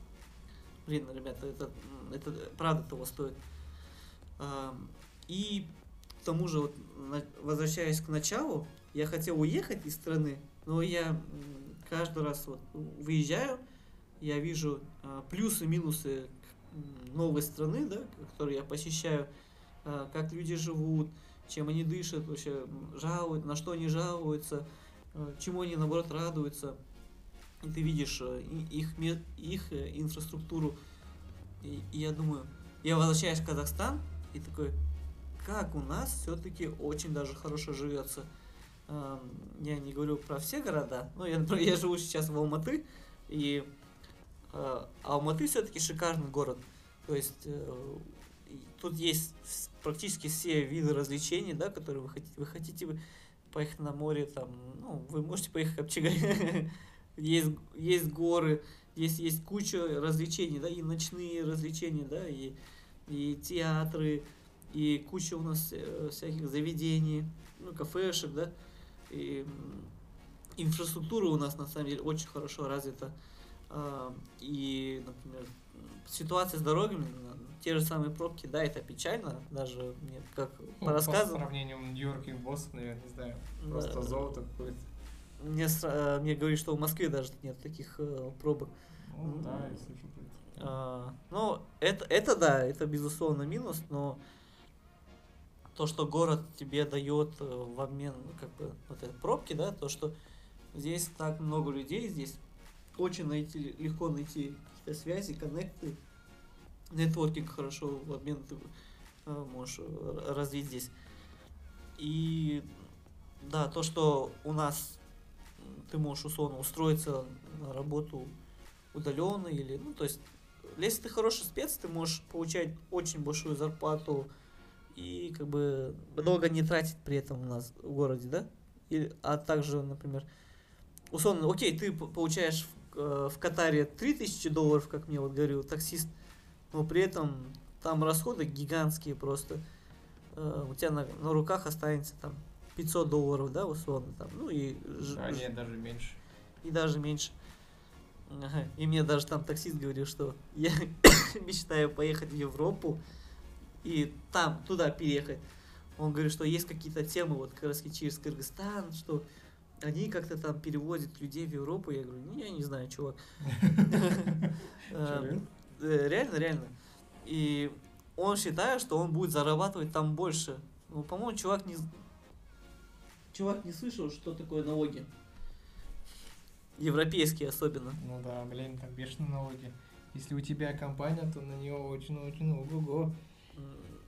Блин, ребята, это, это правда того стоит. И к тому же, вот, возвращаясь к началу, я хотел уехать из страны, но я каждый раз вот выезжаю, я вижу а, плюсы, минусы м, новой страны, да, которую я посещаю, как люди живут, чем они дышат, вообще жалуют, на что они жалуются, а, чему они наоборот радуются. И ты видишь э, их, их э, инфраструктуру. И, и я думаю, я возвращаюсь в Казахстан и такой, как у нас все-таки очень даже хорошо живется. Ам, Я не говорю про все города, но я, я живу сейчас в Алматы, и э, Алматы все-таки шикарный город. То есть э, тут есть практически все виды развлечений, да, которые вы хотите. Вы хотите поехать на море, там, ну, вы можете поехать Копчегай. [LAUGHS] Есть, есть горы, есть, есть куча развлечений, да, и ночные развлечения, да, и, и театры, и куча у нас э, всяких заведений, ну, кафешек, да, и инфраструктура у нас на самом деле очень хорошо развита. А, И, например, ситуация с дорогами, те же самые пробки, да, это печально, даже мне как Ну, по По рассказам. сравнению Нью-Йорк и Бостон, я не знаю, Да. просто золото какое-то. Мне, сра- мне говорили, что в Москве даже нет таких э, пробок. Ну да, слышу про это. А, ну, это, это да, это безусловно минус, но то, что город тебе дает э, в обмен, ну, как бы, вот этой пробки, да, то, что здесь так много людей, здесь очень найти, легко найти какие-то связи, коннекты, нетворкинг хорошо обмен ты э, можешь э, развить здесь. И да, то, что у нас ты можешь условно устроиться на работу удаленно или, ну, то есть, если ты хороший спец, ты можешь получать очень большую зарплату и как бы много не тратить при этом у нас в городе, да? И, а также, например, условно, окей, ты получаешь в, э, в Катаре 3000 долларов, как мне вот говорил таксист, но при этом там расходы гигантские просто. Э, у тебя на, на руках останется там 500 долларов, да, условно там, ну и А нет, даже меньше. и даже меньше. Ага. И мне даже там таксист говорил, что я [COUGHS] мечтаю поехать в Европу и там, туда переехать. Он говорит, что есть какие-то темы, вот как раз через Кыргызстан, что они как-то там перевозят людей в Европу. Я говорю, «Ну, я не знаю, чувак. [LAUGHS] Э, Реально, реально. И он считает, что он будет зарабатывать там больше. Ну, по-моему, чувак не... Чувак не слышал, что такое налоги. Европейские особенно. Ну да, блин, там бешеные налоги. Если у тебя компания, то на нее очень-очень ого-го.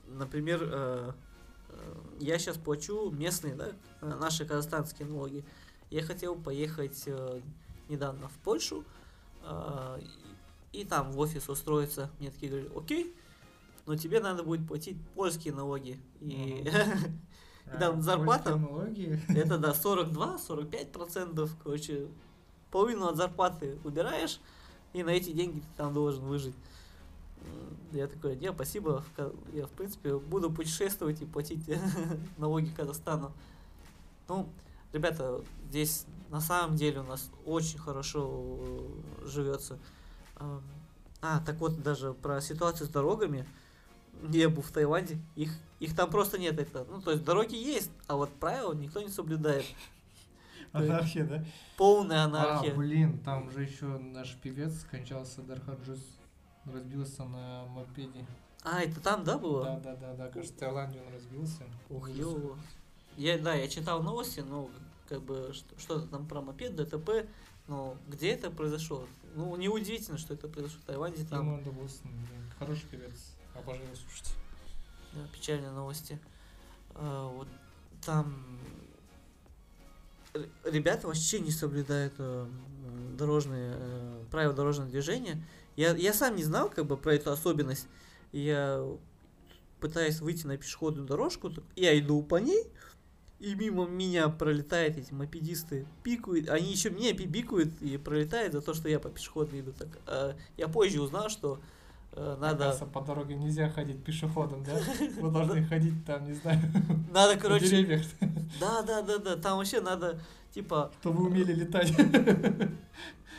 Например, э, э, я сейчас плачу местные, да, э, наши казахстанские налоги. Я хотел поехать э, недавно в Польшу э, и, там в офис устроиться. Мне такие говорили, окей, но тебе надо будет платить польские налоги. И [LAUGHS] И там А, зарплата- [LAUGHS] это, да, 42-45 процентов, короче, половину от зарплаты убираешь, и на эти деньги ты там должен выжить. М, Я такой, не, спасибо, я, в принципе, буду путешествовать и платить [LAUGHS] налоги Казахстану. Ну, ребята, здесь на самом деле у нас очень хорошо э, живется. А, так вот, даже про ситуацию с дорогами. Я был в Таиланде, их, их там просто нет. Это, ну, то есть дороги есть, а вот правила никто не соблюдает. Анархия, да? Полная А, анархия. блин, там же еще наш певец скончался, Дархаджус. Разбился на мопеде. А, это там, да, было? Да, да, да, да, кажется, в Таиланде он разбился. Ух, ё. Я, да, я читал новости, но как бы что- что-то там про мопед, ДТП, но где это произошло? Ну, неудивительно, что это произошло в Таиланде, там Дабусон, блин, хороший певец. Обожаю его слушать. да, печальные новости. А, вот там ребята вообще не соблюдают э, дорожные э, правила дорожного движения. Я, я сам не знал как бы про эту особенность. Я пытаюсь выйти на пешеходную дорожку, я иду по ней, и мимо меня пролетают эти мопедисты, пикают, они еще меня пибикают и пролетают за то, что я по пешеходной иду. Так, а я позже узнал, что э, надо, Оказывается, по дороге нельзя ходить пешеходом, да? [LAUGHS] Вы должны ходить там, не знаю, надо, на короче, деревьях, да, да, да, да, там вообще надо, типа, чтобы вы умели летать.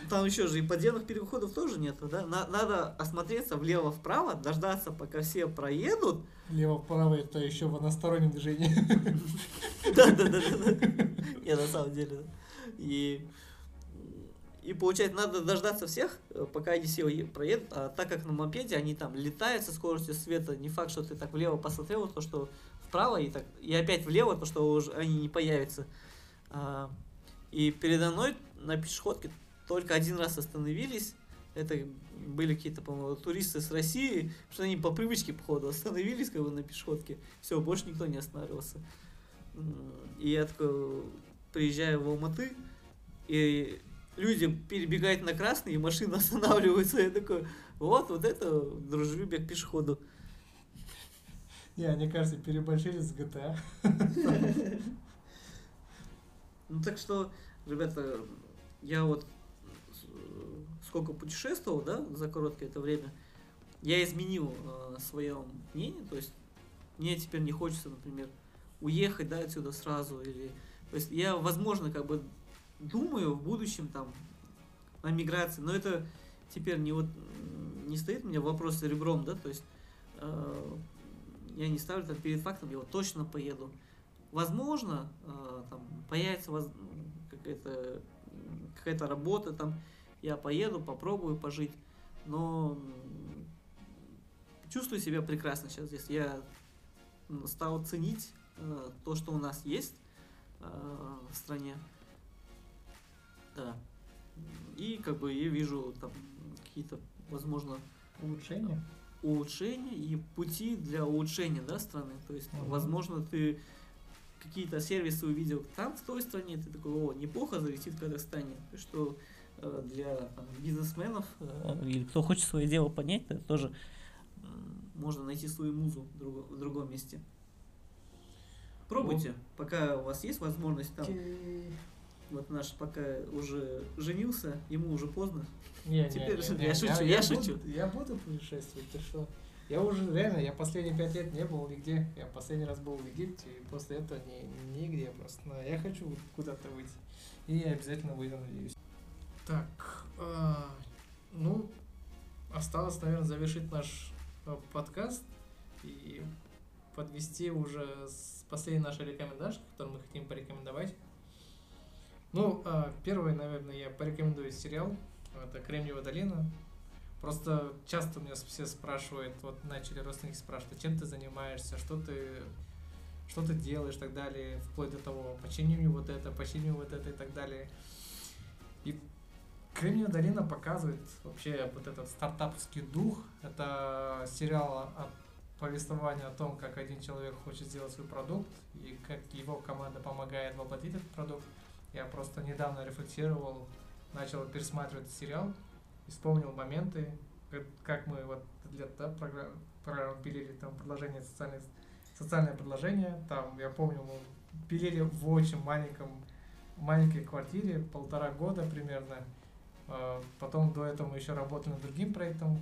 Там еще же и подземных переходов тоже нету, да? На- надо осмотреться влево-вправо, дождаться, пока все проедут. Лево-вправо это еще в одностороннем движении. [LAUGHS] Да, да, да, да. Я на самом деле. И и получается, надо дождаться всех, э, пока они все проедут, а так как на мопеде они там летают со скоростью света, не факт, что ты так влево посмотрел, то что вправо, и так и опять влево, то что уже они не появятся. А, и передо мной на пешеходке только один раз остановились. Это были какие-то, по-моему, туристы с России, что они по привычке, походу, остановились как бы на пешеходке. Все, больше никто не останавливался. И я такой приезжаю в Алматы, и люди перебегают на красный, и машины [LAUGHS] останавливаются. Я такой, вот, вот это дружелюбие к пешеходу. Не, мне кажется, переборщили с GTA. [LAUGHS] Ну так что, ребята, я вот э, сколько путешествовал, да, за короткое это время, я изменил э, свое мнение, то есть мне теперь не хочется, например, уехать, да, отсюда сразу, или, то есть я, возможно, как бы думаю в будущем там о миграции, но это теперь не вот не стоит у меня вопрос ребром, да, то есть э, я не ставлю там перед фактом, я вот точно поеду. Возможно, э, там появится воз- какая-то какая-то работа, там я поеду, попробую пожить, но чувствую себя прекрасно сейчас здесь. Я стал ценить э, то, что у нас есть э, в стране. Да. И как бы я вижу там какие-то, возможно, Улучшение? улучшения и пути для улучшения да, страны. То есть, Мгм. возможно, ты какие-то сервисы увидел там, в той стране, ты такой, о, неплохо завести в Казахстане. Что э, для там, бизнесменов э, или кто хочет свое дело поднять, это тоже можно найти свою музу в, друго- в другом месте. Пробуйте, пока у вас есть возможность там. Вот наш пока уже женился, ему уже поздно. Не, не, Теперь не, же- не, я шучу, я буду- шучу. Я буду путешествовать, ты что? Я уже, реально, я последние пять лет не был нигде. Я последний раз был в Египте, и после этого ни, нигде просто. Но я хочу куда-то выйти. И я обязательно выйду, надеюсь. Так, а, ну, осталось, наверное, завершить наш а, подкаст. и подвести уже с последней нашей рекомендации, которую мы хотим порекомендовать. Ну, а, первый, наверное, я порекомендую сериал. Это «Кремниевая долина». Просто часто меня все спрашивают, вот начали родственники спрашивать, а чем ты занимаешься, что ты, что ты делаешь и так далее, вплоть до того, почини мне вот это, почини вот это и так далее. И Кремниевая долина показывает вообще вот этот стартапский дух. Это сериал о повествовании о том, как один человек хочет сделать свой продукт и как его команда помогает воплотить этот продукт. Я просто недавно рефлексировал, начал пересматривать сериал и вспомнил моменты, как, мы вот для да, программ, программу пилили там предложение социальное, социальное предложение. Там, я помню, мы пилили в очень маленьком маленькой квартире полтора года примерно а, потом до этого мы еще работали над другим проектом.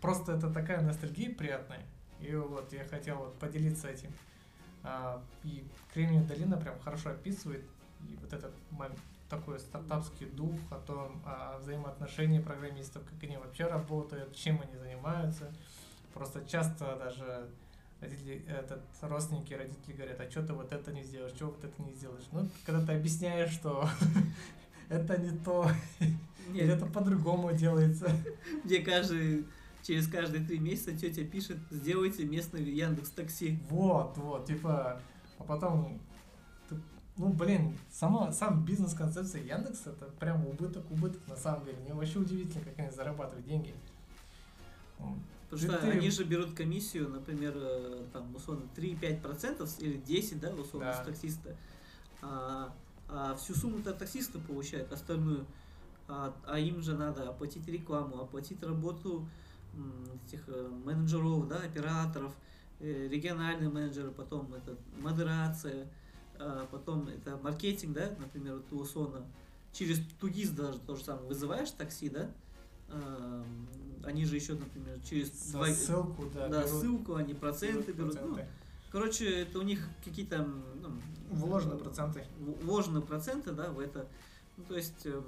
Просто это такая ностальгия приятная. И вот я хотел вот поделиться этим. А, и Кремниевая долина прям хорошо описывает и вот этот такой стартапский дух о том, о взаимоотношении программистов, как они вообще работают, чем они занимаются. Просто часто даже родители, этот, родственники, родители говорят, а что ты вот это не сделаешь, что вот это не сделаешь. Ну, когда ты объясняешь, что [LAUGHS] это не то. [LAUGHS] Нет. это по-другому делается. Мне каждый, через каждые три месяца тетя пишет, сделайте местный Яндекс Такси. Вот, вот, типа, а потом, ну, блин, сама, сам бизнес-концепция Яндекс это прям убыток, убыток на самом деле. Мне вообще удивительно, как они зарабатывают деньги. Потому что ты... они же берут комиссию, например, э, там, условно, 3-5% или 10, да, условно, да. с таксиста. А, а всю сумму-то таксисты получают, остальную. А, а им же надо оплатить рекламу, оплатить работу этих э, менеджеров, да, операторов, э, региональные менеджеры, потом это модерация, потом это маркетинг, да, например, вот у Сона. Через Тугиз даже то же самое. Вызываешь такси, да, они же еще, например, через два... ссылку, да, да берут, ссылку, они проценты берут. Проценты. Ну, короче, это у них какие-то ну, Вложены проценты. Вложены проценты, да, в это. Ну, то есть э,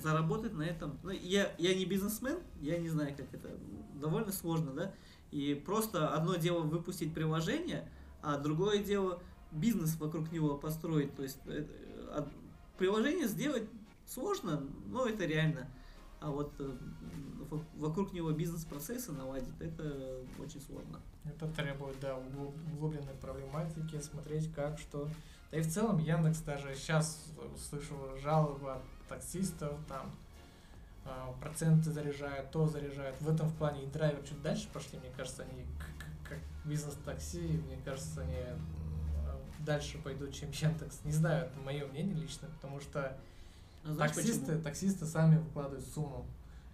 заработать на этом. Ну, я, я не бизнесмен, я не знаю, как это. Довольно сложно, да. И просто одно дело выпустить приложение, а другое дело бизнес вокруг него построить. То есть это, приложение сделать сложно, но это реально. А вот э, вокруг него бизнес-процессы наладить, это очень сложно. Это требует, да, углубленной проблематики, смотреть как, что. Да и в целом Яндекс даже сейчас слышу жалобы от таксистов, там э, проценты заряжают, то заряжают. В этом в плане и драйвер чуть дальше пошли, мне кажется, они как бизнес-такси, мне кажется, они дальше пойдут, чем Яндекс. Не знаю, это мое мнение лично, потому что а таксисты, почему? таксисты сами выкладывают сумму.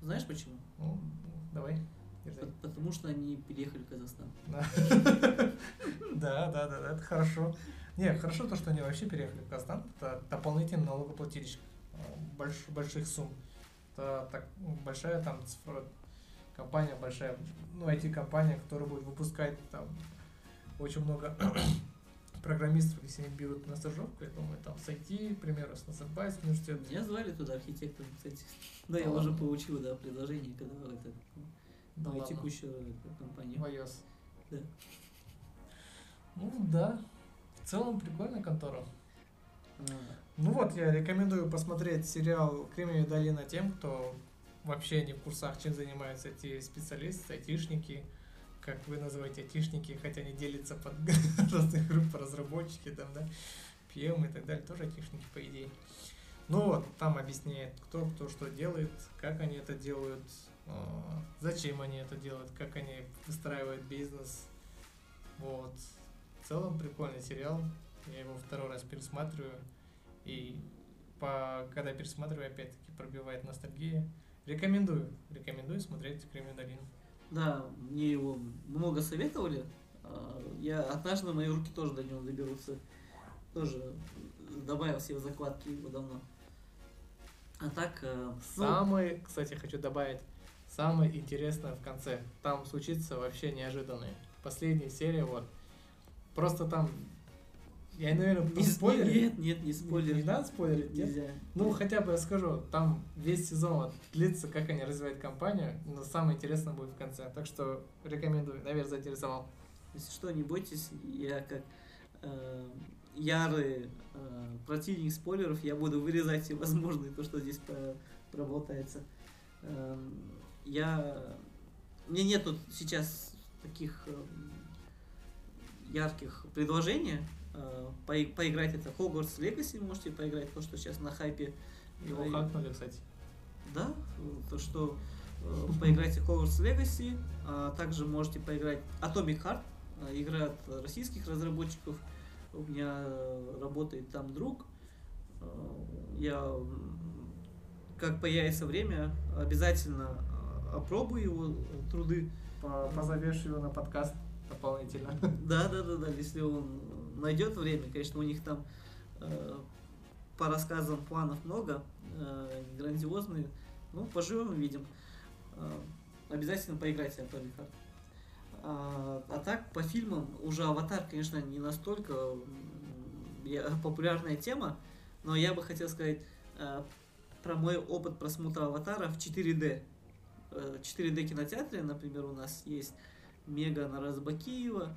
Знаешь почему? Ну, давай. Потому что они переехали в Казахстан. [LAUGHS] Да, да, да, это хорошо. Не, хорошо то, что они вообще переехали в Казахстан. Это дополнительный налогоплательщик больш, больших сумм. Это так, большая там цифра, компания большая, ну, IT-компания, которая будет выпускать там очень много программистов, если они берут на стажировку, я думаю, там с IT, к примеру, с Назарбаевским университетом. Меня звали туда архитектором, кстати. Да, я уже получил, да, предложение, когда это да Мою текущую компанию. В iOS. Да. Ну да. В целом прикольная контора. А. Ну вот, я рекомендую посмотреть сериал «Кремниевая долина» тем, кто вообще не в курсах, чем занимаются эти специалисты, айтишники, как вы называете айтишники, хотя они делятся под [LAUGHS] разные группы, разработчики, там, да, PM и так далее, тоже айтишники, по идее. Ну вот, там объясняет, кто кто что делает, как они это делают, а, зачем они это делают, как они выстраивают бизнес. Вот. В целом прикольный сериал. Я его второй раз пересматриваю. И по, когда пересматриваю, опять-таки пробивает ностальгия. Рекомендую. Рекомендую смотреть Кремень долину. Да, мне его много советовали. А, я однажды на мои руки тоже до него доберутся. Тоже добавил себе закладки его давно. А так... Э, ну... Самый, кстати, хочу добавить, Самое интересное в конце. Там случится вообще неожиданное. Последняя серия, вот. Просто там Я, наверное, Не спойлерю. Нет, нет, не Не, спойлер. не надо спойлерить, нет? Нельзя. Ну, хотя бы я скажу, там весь сезон длится, как они развивают компанию, но самое интересное будет в конце. Так что рекомендую, наверное, заинтересовал. Если что, не бойтесь, я как э, ярый э, противник спойлеров, я буду вырезать все возможные, то, что здесь про- проболтается. Эм, я... Мне нет тут сейчас таких эм, ярких предложений. Э, пои- поиграть это Hogwarts Legacy, можете поиграть, то, что сейчас на хайпе. Его Э, хакнули, кстати. Да, то, что э, поиграйте Hogwarts Legacy, а также можете поиграть Atomic Heart, э, игра от российских разработчиков. У меня работает там друг. Я, как появится время, обязательно опробую его труды. По- Позовешь его на подкаст дополнительно. Да, да, да, да, если он найдет время, конечно, у них там э, по рассказам планов много, э, грандиозные. Ну, поживем увидим. Э, обязательно поиграйте Atomic Heart. А, а так, по фильмам, уже Аватар, конечно, не настолько [LAUGHS] популярная тема, но я бы хотел сказать э, про мой опыт просмотра Аватара в 4D. Э, 4D кинотеатре, например, у нас есть Мега на Разбакиева.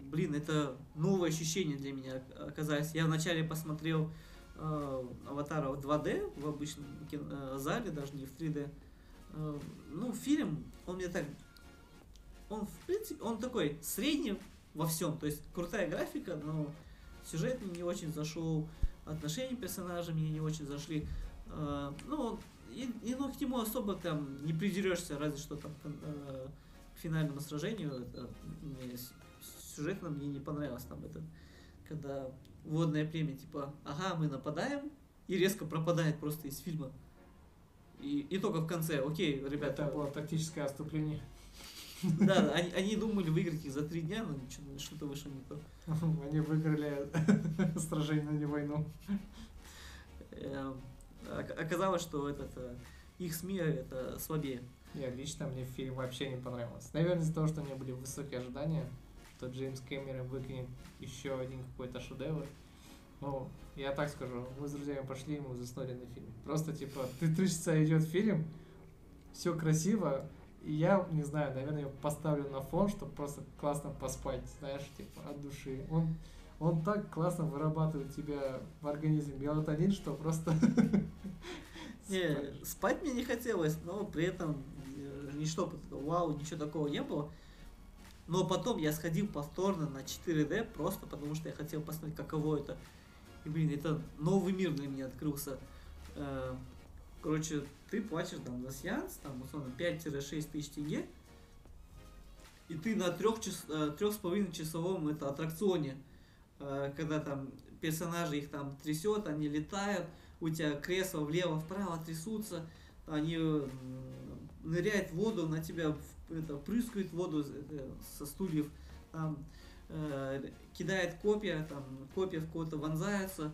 Блин, это новое ощущение для меня оказалось. Я вначале посмотрел э, Аватара в 2D, в обычном э, зале, даже не в 3D. Э, ну, фильм, он мне так... Он, в принципе, он такой средний во всем. То есть крутая графика, но сюжет мне не очень зашел, отношения персонажей мне не очень зашли. Э, ну, и, и, ну, к нему особо там не придерешься, разве что там э, к финальному сражению. Это сюжетно мне не понравилось там это, когда водное племя, типа, ага, мы нападаем, и резко пропадает просто из фильма. И, и только в конце, окей, ребята, Это было тактическое отступление. да, да, они, они думали выиграть их за три дня, но ничего- что-то вышло не то. [LAUGHS] Они выиграли [LAUGHS] сражение, но не войну. Эм, ок- Оказалось, что этот, э, их СМИ это слабее. Я лично мне фильм вообще не понравился. Наверное, из-за того, что у меня были высокие ожидания, что Джеймс Кэмерон выкинет еще один какой-то шедевр. Ну, я так скажу, мы с друзьями пошли, и мы заснули на фильм. Просто, типа, ты три часа идет фильм, все красиво, и я, не знаю, наверное, его поставлю на фон, чтобы просто классно поспать, знаешь, типа, от души. Он, он так классно вырабатывает тебя в организме мелатонин, что просто... [LAUGHS] Не, спать. мне не хотелось, но при этом э, ничто вау, ничего такого не было. Но потом я сходил повторно на 4D, просто потому что я хотел посмотреть, каково это. И, блин, это новый мир для меня открылся. Э, Короче, ты платишь там за сеанс, там, условно, 5-6 тысяч тенге, и ты на трех, э, трех с половиной часовом это аттракционе, э, когда там персонажи их там трясет, они летают, у тебя кресла влево-вправо трясутся, они ныряют в воду, на тебя это, прыскают воду это, со стульев, там, э, кидает копья, там, копья в кого-то вонзаются,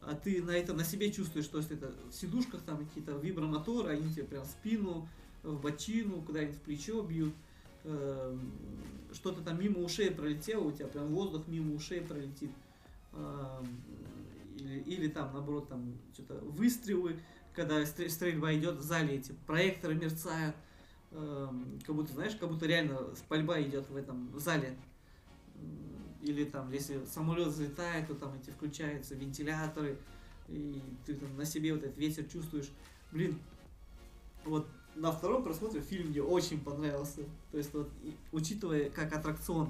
а ты на это на себе чувствуешь, то есть это в сидушках там какие-то вибромоторы, они тебе прям в спину, в бочину, куда-нибудь в плечо бьют, Эм, что-то там мимо ушей пролетело, у тебя прям воздух мимо ушей пролетит. Эм, Или, или там, наоборот, там что-то выстрелы, когда стр- стрельба идет в зале, эти проекторы мерцают, как будто, знаешь, как будто реально пальба идет в этом зале. М, Или там, если самолет взлетает, то там эти включаются вентиляторы, и ты там на себе вот этот ветер чувствуешь. Блин, вот на втором просмотре фильм мне очень понравился. То есть вот, и- учитывая как аттракцион,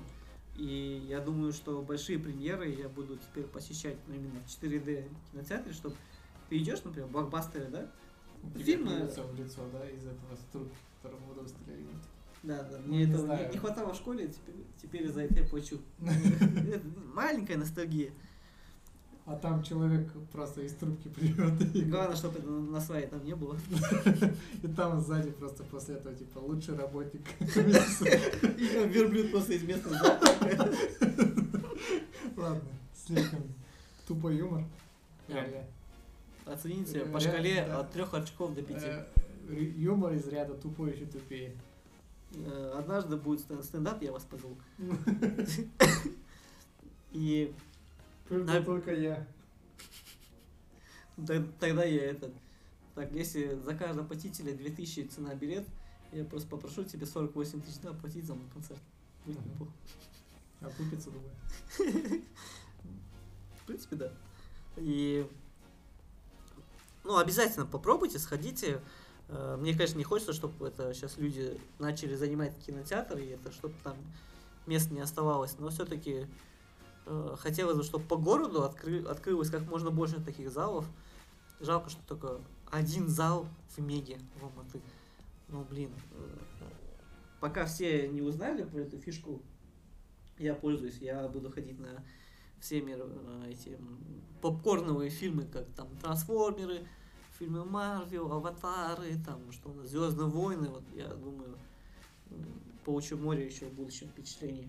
и я думаю, что большие премьеры я буду теперь посещать ну, именно в 4D кинотеатре, чтобы ты идешь, например, в блокбастеры, да? Плюется в лицо, да, из этого которым мы выстрелили. Да, да. Ну, Мне не этого не, знаю. не хватало в школе, теперь, теперь за это я плачу. [LAUGHS] Маленькая ностальгия. А там человек просто из трубки. И, Главное, чтобы это на своей там не было. [LAUGHS] и там сзади просто после этого, типа, лучший работник. [LAUGHS] И верблюд просто из места. Ладно, слишком тупой юмор. Оцените по Реально, шкале от трех очков до пяти. Юмор из ряда тупой еще тупее. Э, Однажды будет стен- стендап, я вас позову. [LAUGHS] И Только, я. тогда я этот... Так, если за каждого посетителя 2000 цена билет, я просто попрошу тебе 48 тысяч да, оплатить за мой концерт. Будет Мгм. неплохо. Окупится, думаю. [LAUGHS] В принципе, да. И... Ну, обязательно попробуйте, сходите. Э, Мне, конечно, не хочется, чтобы это сейчас люди начали занимать кинотеатры, и это чтобы там мест не оставалось. Но все-таки хотелось бы, чтобы по городу откры- открылось как можно больше таких залов. Жалко, что только один зал в Меге в Алматы. Ну, блин. э, Пока все не узнали про эту фишку, я пользуюсь. Я буду ходить на все мир, э, эти попкорновые фильмы, как там Трансформеры, фильмы Марвел, Аватары, там что у нас, Звездные войны. Вот я думаю, получу море еще в будущем впечатлений.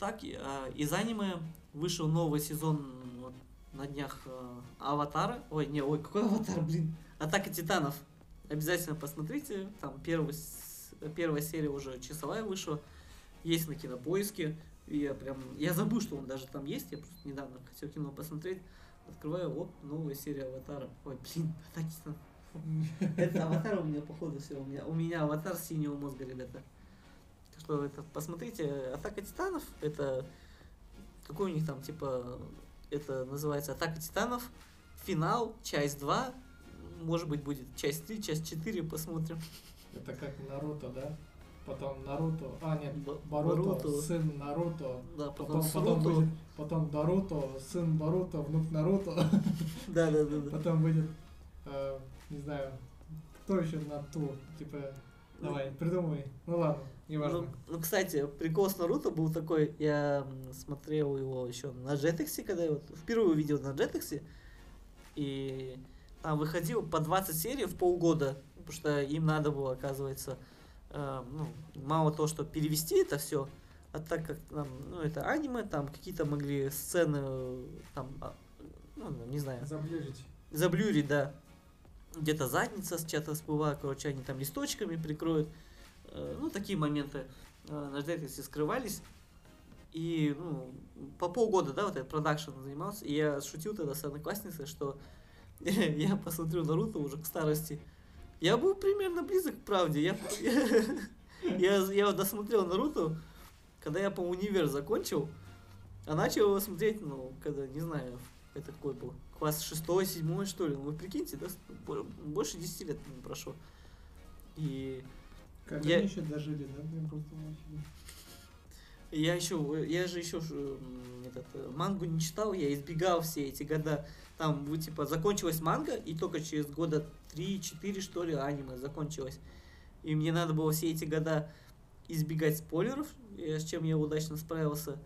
Так, а, из аниме вышел новый сезон вот, на днях э, Аватара. Ой, не, ой, какой Аватар, блин. Атака Титанов. Обязательно посмотрите. Там первый, первая серия уже часовая вышла. Есть на кинопоиске. И я прям. Я забыл, что он даже там есть. Я просто недавно хотел кино посмотреть. Открываю, оп, новая серия Аватара. Ой, блин, [LAUGHS] Атака Титанов. [LAUGHS] Это аватар у меня, походу, все. У меня, у меня аватар синего мозга, ребята. Так что это, посмотрите, Атака Титанов, это какой у них там, типа, это называется Атака Титанов, финал, часть 2, может быть, будет часть 3, часть 4, посмотрим. Это как Наруто, да? Потом Наруто, а нет, Б- Боруто, Боруто. сын Наруто, Да, потом, потом, потом будет, потом Наруто, сын Боруто, внук Наруто, [LAUGHS] Да, да, да, да. потом будет, э, не знаю, кто еще на ту, типа, давай, придумай, ну ладно. Ну, ну, кстати, прикол с Наруто был такой, я смотрел его еще на Jetix, когда я вот впервые увидел на Jetix, и там выходил по 20 серий в полгода, потому что им надо было, оказывается, э, ну, мало того, что перевести это все, а так как там, ну, это аниме, там какие-то могли сцены, там, а, ну, не знаю, Заблюрить. заблюрить, да. Где-то задница с чата всплыла, короче, они там листочками прикроют. Э, Ну, такие моменты э, на Jetix скрывались. И, ну, по полгода, да, вот этот продакшн занимался. И я шутил тогда с одноклассницей, что [LAUGHS] я посмотрю Наруто уже к старости. Я был примерно близок к правде. Я, [LAUGHS] я, я досмотрел Наруто, когда я, по универ закончил, а начал его смотреть, ну, когда, не знаю, это какой был, класс шестой, седьмой, что ли. Ну, вы прикиньте, да, бо- больше 10 лет не прошло. И Как Я- они еще дожили, да? Блин, просто. Я еще, я же еще этот, э, мангу не читал, я избегал все эти года. Там, типа, закончилась манга, и только через года 3-4, что ли, аниме закончилось. И мне надо было все эти года избегать спойлеров, с чем я удачно справился.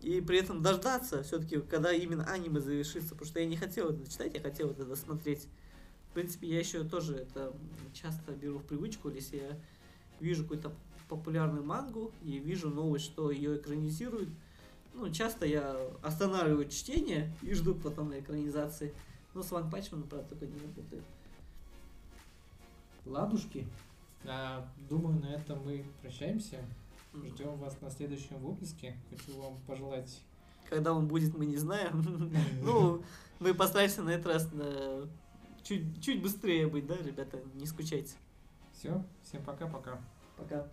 И при этом дождаться все-таки, когда именно аниме завершится, потому что я не хотел это читать, я хотел это досмотреть. В принципе, я еще тоже это часто беру в привычку, если я вижу какую-то популярную мангу и вижу новость, что ее экранизируют. Ну, часто я останавливаю чтение и жду потом на экранизации. Но с Ван Пачманом, правда, такое не работает. Ладушки. А, думаю, на этом мы прощаемся. Ждем вас на следующем выпуске. Хочу вам пожелать Когда он будет, мы не знаем. [LAUGHS] Ну, мы постараемся на этот раз э, чуть, чуть быстрее быть, да, ребята, не скучайте. все. Всем пока-пока. Пока.